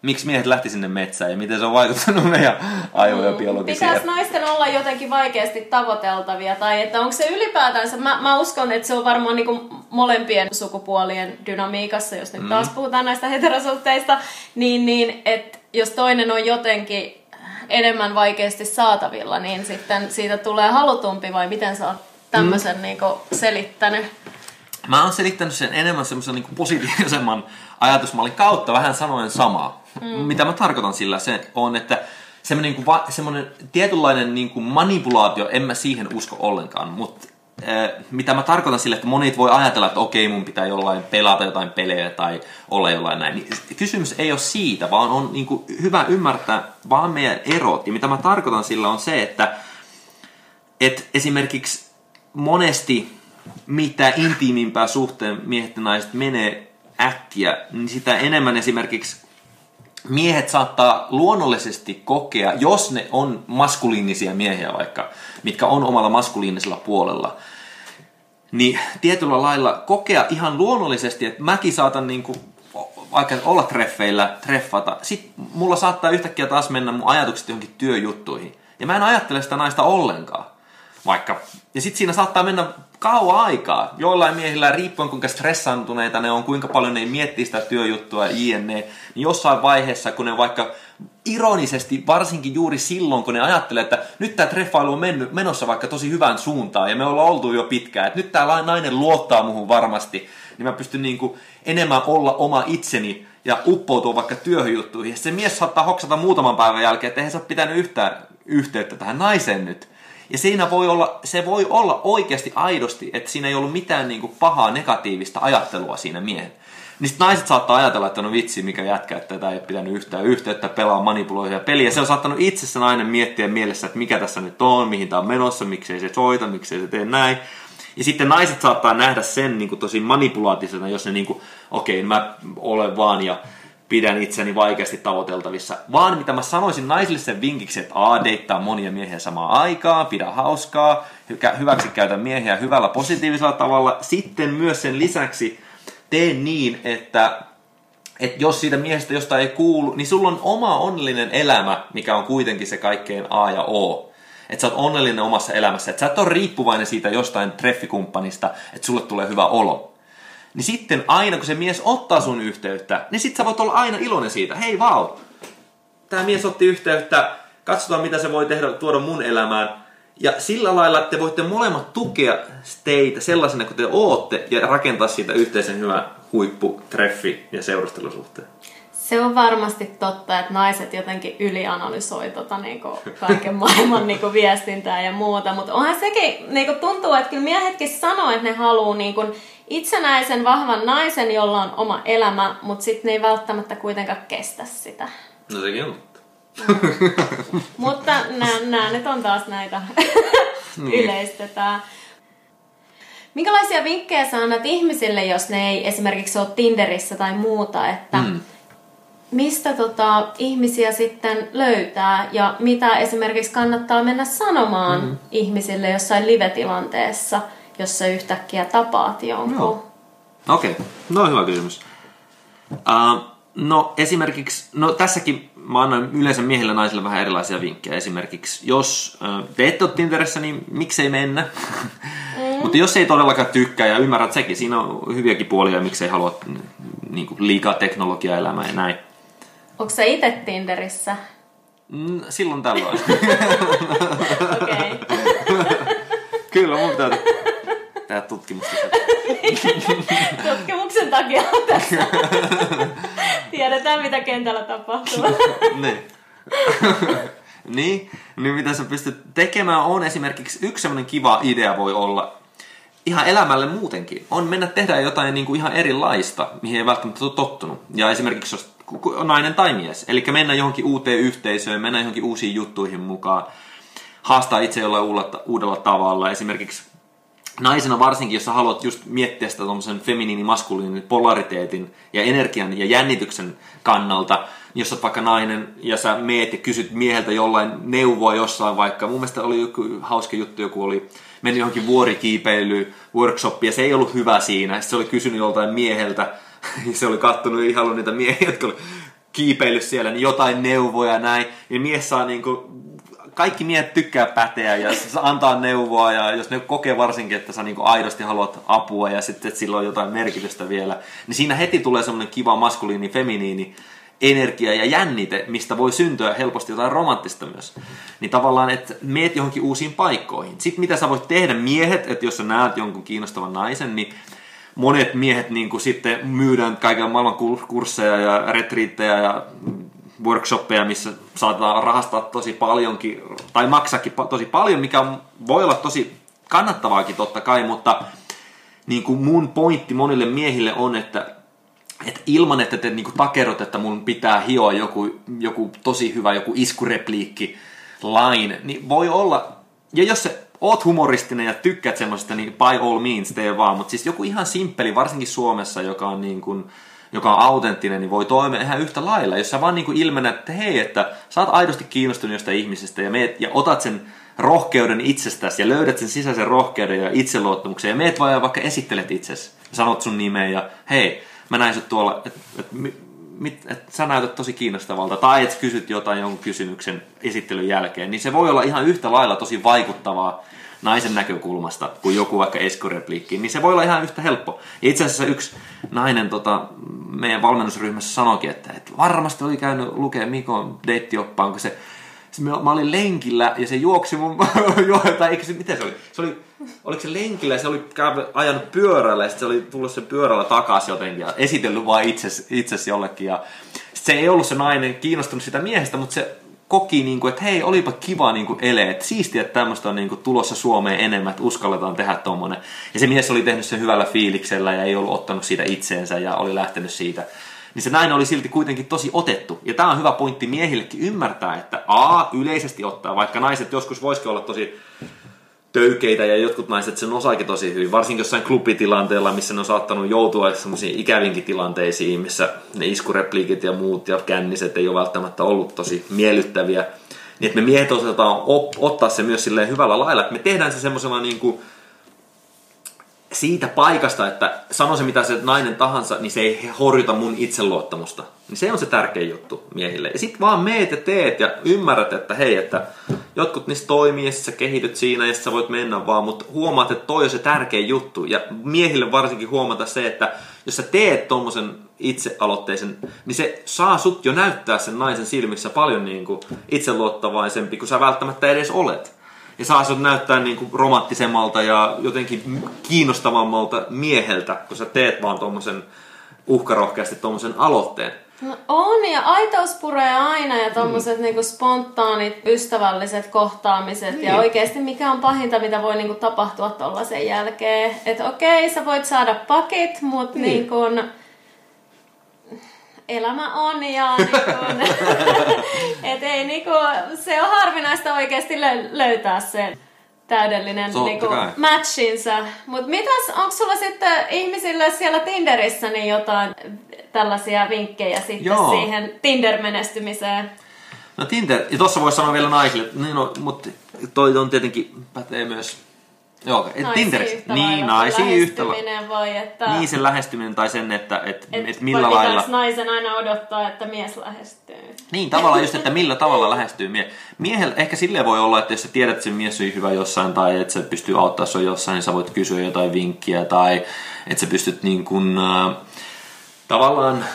Miksi miehet lähti sinne metsään ja miten se on vaikuttanut meidän aivoja biologisia. Pitäisi naisten olla jotenkin vaikeasti tavoiteltavia tai että onko se ylipäätänsä, mä, mä uskon, että se on varmaan niinku molempien sukupuolien dynamiikassa, jos nyt taas puhutaan näistä heterosuhteista, niin, niin että jos toinen on jotenkin enemmän vaikeasti saatavilla, niin sitten siitä tulee halutumpi vai miten sä oot tämmöisen mm. niinku selittänyt? Mä oon selittänyt sen enemmän semmoisen niin positiivisemman ajatusmallin kautta vähän sanoen samaa. Mm. Mitä mä tarkoitan sillä se on, että semmoinen, niin kuin, semmoinen tietynlainen niin kuin manipulaatio, en mä siihen usko ollenkaan, mutta äh, mitä mä tarkoitan sillä, että monet voi ajatella, että okei, mun pitää jollain pelata jotain pelejä tai olla jollain näin. Niin kysymys ei ole siitä, vaan on niin kuin, hyvä ymmärtää vaan meidän erot. Ja mitä mä tarkoitan sillä on se, että, että esimerkiksi monesti mitä intiimimpää suhteen miehet ja naiset menee äkkiä, niin sitä enemmän esimerkiksi miehet saattaa luonnollisesti kokea, jos ne on maskuliinisia miehiä vaikka, mitkä on omalla maskuliinisella puolella, niin tietyllä lailla kokea ihan luonnollisesti, että mäkin saatan niin kuin, vaikka olla treffeillä, treffata, sit mulla saattaa yhtäkkiä taas mennä mun ajatukset johonkin työjuttuihin. Ja mä en ajattele sitä naista ollenkaan. Vaikka. Ja sitten siinä saattaa mennä kauan aikaa. Joillain miehillä, riippuen kuinka stressaantuneita ne on, kuinka paljon ne miettii sitä työjuttua jne, niin jossain vaiheessa, kun ne vaikka ironisesti, varsinkin juuri silloin, kun ne ajattelee, että nyt tämä treffailu on mennyt, menossa vaikka tosi hyvän suuntaan ja me ollaan oltu jo pitkään, että nyt tämä nainen luottaa muhun varmasti, niin mä pystyn niinku enemmän olla oma itseni ja uppoutua vaikka työhönjuttuihin. Ja se mies saattaa hoksata muutaman päivän jälkeen, että eihän se ole pitänyt yhtään yhteyttä tähän naiseen nyt. Ja siinä voi olla, se voi olla oikeasti aidosti, että siinä ei ollut mitään niin kuin pahaa negatiivista ajattelua siinä miehen. Niin naiset saattaa ajatella, että no vitsi, mikä jätkä, että tätä ei pitänyt yhtään yhteyttä, pelaa manipuloivia peliä. Se on saattanut itse se nainen miettiä mielessä, että mikä tässä nyt on, mihin tämä on menossa, miksei se soita, miksei se tee näin. Ja sitten naiset saattaa nähdä sen niin kuin tosi manipulaattisena, jos ne niin kuin, okei, okay, mä olen vaan ja pidän itseni vaikeasti tavoiteltavissa, vaan mitä mä sanoisin naisille sen vinkiksi, että a, deittaa monia miehiä samaan aikaan, pidä hauskaa, hyväksi käytä miehiä hyvällä positiivisella tavalla. Sitten myös sen lisäksi tee niin, että että jos siitä miehestä josta ei kuulu, niin sulla on oma onnellinen elämä, mikä on kuitenkin se kaikkein A ja O. Että sä oot onnellinen omassa elämässä, että sä et ole riippuvainen siitä jostain treffikumppanista, että sulle tulee hyvä olo niin sitten aina kun se mies ottaa sun yhteyttä, niin sit sä voit olla aina iloinen siitä. Hei vau, tämä mies otti yhteyttä, katsotaan mitä se voi tehdä, tuoda mun elämään. Ja sillä lailla, että te voitte molemmat tukea teitä sellaisena kuin te ootte ja rakentaa siitä yhteisen hyvän huipputreffi ja seurustelusuhteen. Se on varmasti totta, että naiset jotenkin ylianalysoi tota, niinku, kaiken maailman niinku, viestintää ja muuta, mutta onhan sekin, niinku, tuntuu, että kyllä miehetkin sanoo, että ne haluaa niinku, itsenäisen, vahvan naisen, jolla on oma elämä, mutta sitten ne ei välttämättä kuitenkaan kestä sitä. No sekin on mutta nämä nyt on taas näitä niin. yleistetään. Minkälaisia vinkkejä sä annat ihmisille, jos ne ei esimerkiksi ole Tinderissä tai muuta, että mm. mistä tota, ihmisiä sitten löytää ja mitä esimerkiksi kannattaa mennä sanomaan mm. ihmisille jossain live-tilanteessa – jos sä yhtäkkiä tapaat jonkun? No. Okei, okay. no hyvä kysymys. Uh, no esimerkiksi, no tässäkin mä annan yleensä miehille ja naisille vähän erilaisia vinkkejä. Esimerkiksi, jos uh, te ette ole Tinderissä, niin miksei mennä? Mm. Mutta jos ei todellakaan tykkää ja ymmärrät sekin, siinä on hyviäkin puolia, miksei halua niin kuin, liikaa teknologiaa elämää ja näin. Onko sä itse Tinderissä? Mm, silloin tällöin. Okei. Kyllä, mun pitää tehdä tutkimusta. Tutkimuksen takia tässä. Tiedetään, mitä kentällä tapahtuu. niin. niin, niin mitä sä pystyt tekemään on esimerkiksi yksi semmoinen kiva idea voi olla ihan elämälle muutenkin. On mennä tehdä jotain niin kuin ihan erilaista, mihin ei välttämättä ole tottunut. Ja esimerkiksi jos nainen tai mies. Eli mennä johonkin uuteen yhteisöön, mennä johonkin uusiin juttuihin mukaan, haastaa itse jollain uudella, uudella tavalla. Esimerkiksi naisena varsinkin, jos sä haluat just miettiä sitä tuommoisen feminiini-maskuliinin polariteetin ja energian ja jännityksen kannalta, niin jos sä vaikka nainen ja sä meet ja kysyt mieheltä jollain neuvoa jossain vaikka, mun mielestä oli joku hauska juttu, joku oli mennyt johonkin vuorikiipeilyyn, workshoppiin ja se ei ollut hyvä siinä. Se oli kysynyt joltain mieheltä se oli kattonut ihan niitä miehiä, jotka oli kiipeillyt siellä, niin jotain neuvoja ja näin. Ja mies saa niinku, kaikki miehet tykkää päteä ja antaa neuvoa ja jos ne kokee varsinkin, että sä niinku aidosti haluat apua ja sitten sillä on jotain merkitystä vielä, niin siinä heti tulee semmoinen kiva maskuliini, feminiini energia ja jännite, mistä voi syntyä helposti jotain romanttista myös. Niin tavallaan, että meet johonkin uusiin paikkoihin. Sitten mitä sä voit tehdä miehet, että jos sä näet jonkun kiinnostavan naisen, niin monet miehet niin kuin sitten myydään kaiken maailman kursseja ja retriittejä ja workshoppeja, missä saatetaan rahastaa tosi paljonkin, tai maksakin tosi paljon, mikä voi olla tosi kannattavaakin totta kai, mutta niin kuin mun pointti monille miehille on, että, että ilman, että te niin kuin takerot, että mun pitää hioa joku, joku tosi hyvä, joku iskurepliikki, line, niin voi olla, ja jos se oot humoristinen ja tykkäät semmoista, niin by all means tee vaan. Mutta siis joku ihan simppeli, varsinkin Suomessa, joka on niin kuin, joka on autenttinen, niin voi toimia ihan yhtä lailla. Jos sä vaan niin kuin ilmenät, että hei, että sä oot aidosti kiinnostunut jostain ihmisestä ja, meet, ja otat sen rohkeuden itsestäsi ja löydät sen sisäisen rohkeuden ja itseluottamuksen ja meet vaan vaikka esittelet itsesi, sanot sun nimeä ja hei, mä näin sut tuolla, että et, mit, et sä näytät tosi kiinnostavalta, tai että kysyt jotain jonkun kysymyksen esittelyn jälkeen, niin se voi olla ihan yhtä lailla tosi vaikuttavaa naisen näkökulmasta kuin joku vaikka eskorepliikki, niin se voi olla ihan yhtä helppo. Ja itse asiassa yksi nainen tota, meidän valmennusryhmässä sanoikin, että, että varmasti oli käynyt lukea Mikon deittioppaan, kun se mä olin lenkillä ja se juoksi mun, tai eikö se, miten se oli? Se oli, oliko se lenkillä ja se oli ajanut pyörällä ja se oli tullut sen pyörällä takaisin jotenkin ja esitellyt vaan itses, itses jollekin ja se ei ollut se nainen kiinnostunut sitä miehestä, mutta se koki, niin kuin, että hei, olipa kiva niin kuin ele, että siistiä, että tämmöistä on niin kuin, tulossa Suomeen enemmän, että uskalletaan tehdä tommonen. Ja se mies oli tehnyt sen hyvällä fiiliksellä ja ei ollut ottanut siitä itseensä ja oli lähtenyt siitä. Niin se nainen oli silti kuitenkin tosi otettu. Ja tämä on hyvä pointti miehillekin ymmärtää, että A, yleisesti ottaa, vaikka naiset joskus voisikin olla tosi töykeitä ja jotkut naiset sen osaakin tosi hyvin, varsinkin jossain klubitilanteella, missä ne on saattanut joutua semmoisiin ikävinkin tilanteisiin, missä ne iskurepliikit ja muut ja känniset ei ole välttämättä ollut tosi miellyttäviä. Niin että me miehet osataan ottaa se myös silleen hyvällä lailla, että me tehdään se semmoisena niin kuin siitä paikasta, että sano se mitä se nainen tahansa, niin se ei horjuta mun itseluottamusta. Niin se on se tärkein juttu miehille. Ja sit vaan meet ja teet ja ymmärrät, että hei, että jotkut niistä toimii ja sä kehityt siinä ja sä voit mennä vaan, mutta huomaat, että toi on se tärkein juttu. Ja miehille varsinkin huomata se, että jos sä teet tommosen itsealoitteisen, niin se saa sut jo näyttää sen naisen silmissä paljon niin kuin itseluottavaisempi kuin sä välttämättä edes olet ja saa sinut näyttää niin kuin romanttisemmalta ja jotenkin kiinnostavammalta mieheltä, kun sä teet vaan tuommoisen uhkarohkeasti tuommoisen aloitteen. No on, ja aitaus puree aina, ja tommoset mm. niinku spontaanit, ystävälliset kohtaamiset, niin. ja oikeasti mikä on pahinta, mitä voi niinku tapahtua tollasen jälkeen. Että okei, sä voit saada pakit, mutta niin. niinku, elämä on ja niin kun, et ei, niin kun, se on harvinaista oikeasti löytää se täydellinen niin kuin, matchinsa. Mutta mitäs, onko sulla sitten ihmisille siellä Tinderissä niin jotain tällaisia vinkkejä sitten Joo. siihen Tinder-menestymiseen? No Tinder, ja tuossa voisi sanoa vielä naisille, niin no, mutta toi on tietenkin pätee myös Joo, et Tinderissä. Niin, naisiin yhtä vai että... Niin, sen lähestyminen tai sen, että et, et, et millä lailla... naisen aina odottaa, että mies lähestyy. Niin, tavallaan just, että millä tavalla lähestyy mie. Miehellä ehkä silleen voi olla, että jos sä tiedät, että se mies on hyvä jossain tai että se pystyy auttaa sua jossain, niin sä voit kysyä jotain vinkkiä tai että sä pystyt niin kuin, äh, tavallaan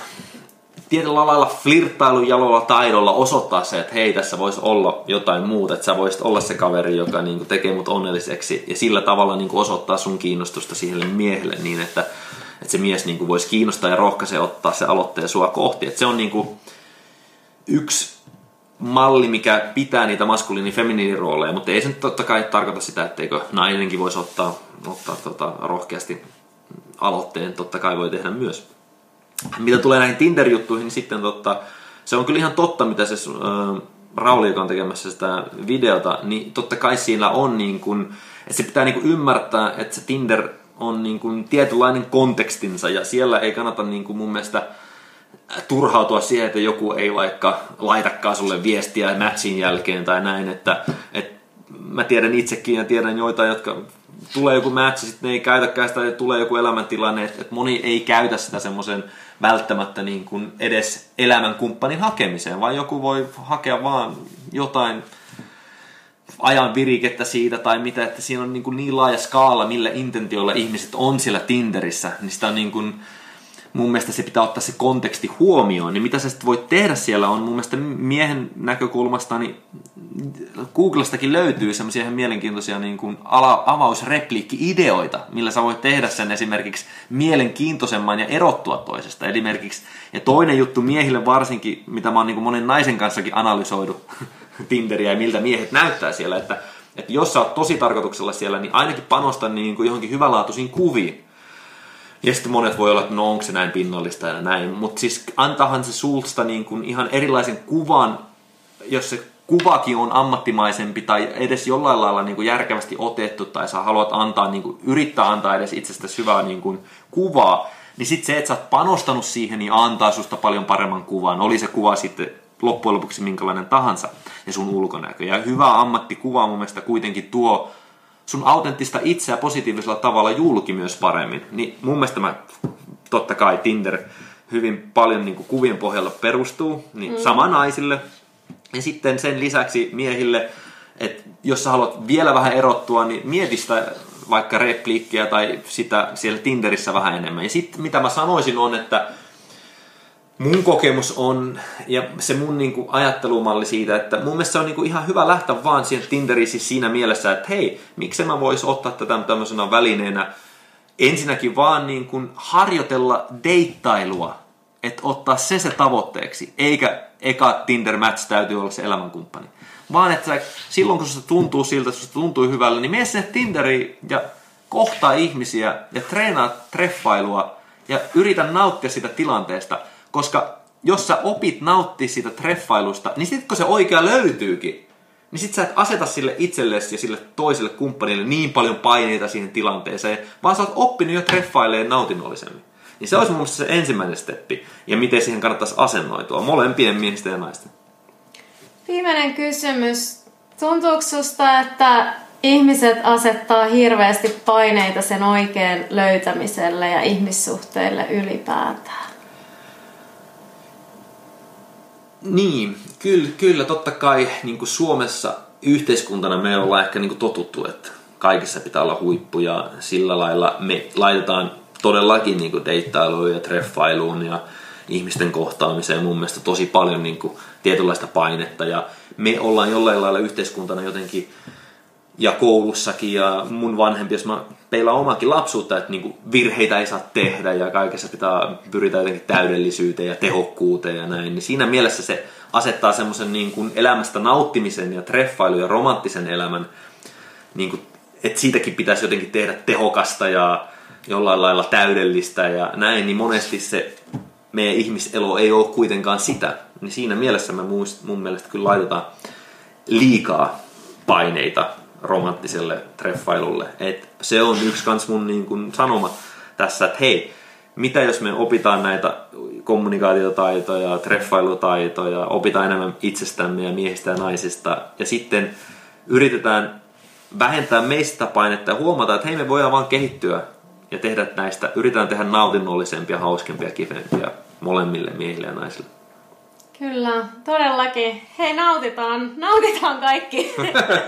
tietyllä lailla flirttailun jalolla taidolla osoittaa se, että hei, tässä voisi olla jotain muuta, että sä voisit olla se kaveri, joka niin kuin, tekee mut onnelliseksi ja sillä tavalla niin kuin, osoittaa sun kiinnostusta siihen miehelle niin, että, että se mies niin kuin, voisi kiinnostaa ja rohkaisee ottaa se aloitteen sua kohti. Että se on niin kuin, yksi malli, mikä pitää niitä maskuliini- feminiinirooleja, mutta ei se nyt totta kai tarkoita sitä, etteikö nainenkin voisi ottaa, ottaa tota, rohkeasti aloitteen, totta kai voi tehdä myös. Mitä tulee näihin Tinder-juttuihin, niin sitten totta, se on kyllä ihan totta, mitä se äh, Rauli, joka on tekemässä sitä videota, niin totta kai siinä on niin kuin, että se pitää niin kuin ymmärtää, että se Tinder on niin kuin tietynlainen kontekstinsa ja siellä ei kannata niin kuin mun mielestä turhautua siihen, että joku ei vaikka laitakaan sulle viestiä matchin jälkeen tai näin, että, että mä tiedän itsekin ja tiedän joitain, jotka tulee joku match, sitten ne ei käytäkään sitä, tulee joku elämäntilanne, että, että moni ei käytä sitä semmoisen välttämättä niin kuin edes elämänkumppanin hakemiseen, vaan joku voi hakea vaan jotain ajan virikettä siitä tai mitä, että siinä on niin, kuin niin laaja skaala, millä intentioilla ihmiset on siellä Tinderissä, niin sitä on niin kuin, mun mielestä se pitää ottaa se konteksti huomioon, niin mitä sä sitten voit tehdä siellä on mun mielestä miehen näkökulmasta, niin Googlestakin löytyy semmoisia ihan mielenkiintoisia niin kuin ala, avausrepliikki-ideoita, millä sä voit tehdä sen esimerkiksi mielenkiintoisemman ja erottua toisesta. Esimerkiksi, ja toinen juttu miehille varsinkin, mitä mä oon niin kuin monen naisen kanssakin analysoidu Tinderiä ja miltä miehet näyttää siellä, että, että jos sä oot tosi tarkoituksella siellä, niin ainakin panosta niin kuin johonkin hyvänlaatuisiin kuviin. Ja sitten monet voi olla, että no onko se näin pinnallista ja näin, mutta siis antahan se sulsta niin kuin ihan erilaisen kuvan, jos se kuvakin on ammattimaisempi tai edes jollain lailla niin kuin järkevästi otettu tai sä haluat antaa, niin kuin, yrittää antaa edes itsestäsi hyvää niin kuin, kuvaa, niin sitten se, että sä oot panostanut siihen, niin antaa susta paljon paremman kuvan. Oli se kuva sitten loppujen lopuksi minkälainen tahansa ja sun ulkonäkö. Ja hyvä ammattikuva mun mielestä kuitenkin tuo sun autenttista itseä positiivisella tavalla julki myös paremmin. Niin mun mielestä mä, totta kai Tinder hyvin paljon niin kuin kuvien pohjalla perustuu, niin mm. sama naisille. Ja sitten sen lisäksi miehille, että jos sä haluat vielä vähän erottua, niin mieti sitä vaikka repliikkiä tai sitä siellä Tinderissä vähän enemmän. Ja sitten mitä mä sanoisin on, että mun kokemus on, ja se mun niinku ajattelumalli siitä, että mun mielestä se on niinku ihan hyvä lähteä vaan siihen Tinderiin siis siinä mielessä, että hei, miksi mä vois ottaa tätä tämmöisenä välineenä ensinnäkin vaan niinku harjoitella deittailua, että ottaa se se tavoitteeksi, eikä eka Tinder-match täytyy olla se elämänkumppani. Vaan että silloin kun se tuntuu siltä, että se tuntuu hyvällä, niin mene sinne Tinderiin ja kohtaa ihmisiä ja treenaa treffailua ja yritä nauttia sitä tilanteesta – koska jos sä opit nauttia siitä treffailusta, niin sitten kun se oikea löytyykin, niin sit sä et aseta sille itsellesi ja sille toiselle kumppanille niin paljon paineita siihen tilanteeseen, vaan sä oot oppinut jo treffailemaan nautinnollisemmin. Niin se olisi mun mielestä se ensimmäinen steppi, ja miten siihen kannattaisi asennoitua, molempien miesten ja naisten. Viimeinen kysymys. Tuntuuko susta, että ihmiset asettaa hirveästi paineita sen oikean löytämiselle ja ihmissuhteille ylipäätään? Niin, kyllä, kyllä totta kai niin kuin Suomessa yhteiskuntana me ollaan ehkä niin kuin totuttu, että kaikissa pitää olla huippu ja sillä lailla me laitetaan todellakin niin kuin deittailuun ja treffailuun ja ihmisten kohtaamiseen mun mielestä tosi paljon niin kuin tietynlaista painetta. Ja me ollaan jollain lailla yhteiskuntana jotenkin ja koulussakin ja mun vanhempi, jos mä peilaan omakin lapsuutta, että niinku virheitä ei saa tehdä ja kaikessa pitää pyritä jotenkin täydellisyyteen ja tehokkuuteen ja näin, niin siinä mielessä se asettaa semmoisen niin elämästä nauttimisen ja treffailun ja romanttisen elämän, niin kuin, että siitäkin pitäisi jotenkin tehdä tehokasta ja jollain lailla täydellistä ja näin, niin monesti se meidän ihmiselo ei ole kuitenkaan sitä. Niin siinä mielessä me mun mielestä kyllä laitetaan liikaa paineita romanttiselle treffailulle. Et se on yksi kans mun niin kun sanoma tässä, että hei, mitä jos me opitaan näitä kommunikaatiotaitoja, treffailutaitoja, opitaan enemmän itsestämme ja miehistä ja naisista, ja sitten yritetään vähentää meistä painetta ja huomata, että hei me voidaan vaan kehittyä ja tehdä näistä, yritetään tehdä nautinnollisempia, hauskempia, kivempiä molemmille miehille ja naisille. Kyllä, todellakin. Hei, nautitaan, nautitaan kaikki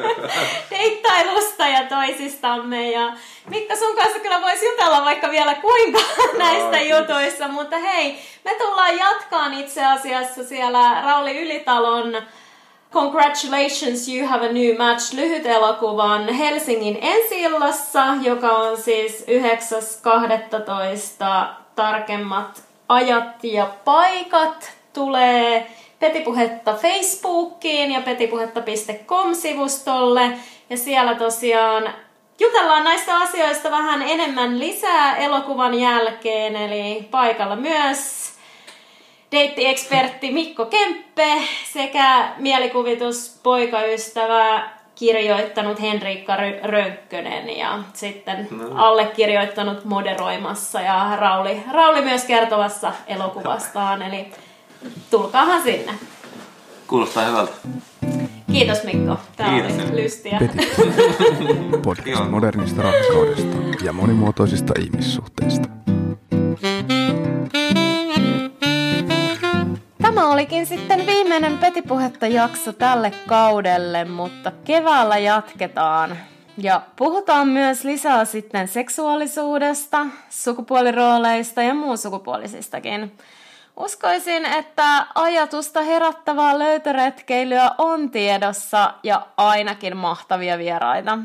deittailusta ja toisistamme. Ja Mikka, sun kanssa kyllä voisi jutella vaikka vielä kuinka näistä jutuissa, mutta hei, me tullaan jatkaan itse asiassa siellä Rauli Ylitalon Congratulations, you have a new match lyhyt elokuvan Helsingin ensi joka on siis 9.12. tarkemmat ajat ja paikat tulee Petipuhetta Facebookiin ja petipuhetta.com-sivustolle. Ja siellä tosiaan jutellaan näistä asioista vähän enemmän lisää elokuvan jälkeen. Eli paikalla myös deittiekspertti Mikko Kemppe sekä mielikuvituspoikaystävä kirjoittanut Henriikka Rönkkönen ja sitten no. allekirjoittanut moderoimassa ja Rauli, Rauli myös kertovassa elokuvastaan. Eli tulkaahan sinne. Kuulostaa hyvältä. Kiitos Mikko. Tämä Kiitos. oli lystiä. Podcast modernista rakkaudesta ja monimuotoisista ihmissuhteista. Tämä olikin sitten viimeinen Petipuhetta jakso tälle kaudelle, mutta keväällä jatketaan. Ja puhutaan myös lisää sitten seksuaalisuudesta, sukupuolirooleista ja muun sukupuolisistakin. Uskoisin, että ajatusta herättävää löytöretkeilyä on tiedossa ja ainakin mahtavia vieraita.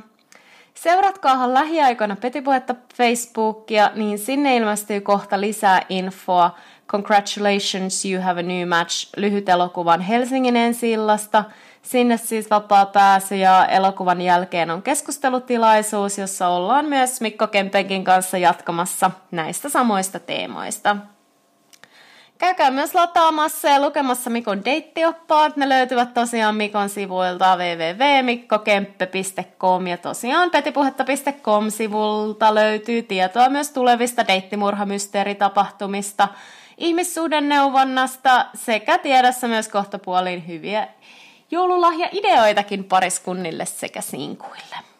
Seuratkaahan lähiaikoina Petipuhetta Facebookia, niin sinne ilmestyy kohta lisää infoa Congratulations, you have a new match lyhyt elokuvan Helsingin ensi illasta. Sinne siis vapaa pääsy ja elokuvan jälkeen on keskustelutilaisuus, jossa ollaan myös Mikko Kempenkin kanssa jatkamassa näistä samoista teemoista. Käykää myös lataamassa ja lukemassa Mikon deittioppaat. Ne löytyvät tosiaan Mikon sivuilta www.mikkokemppe.com ja tosiaan petipuhetta.com-sivulta löytyy tietoa myös tulevista deittimurhamysteeritapahtumista, ihmissuhdenneuvonnasta sekä tiedossa myös kohtapuoliin hyviä joululahja-ideoitakin pariskunnille sekä sinkuille.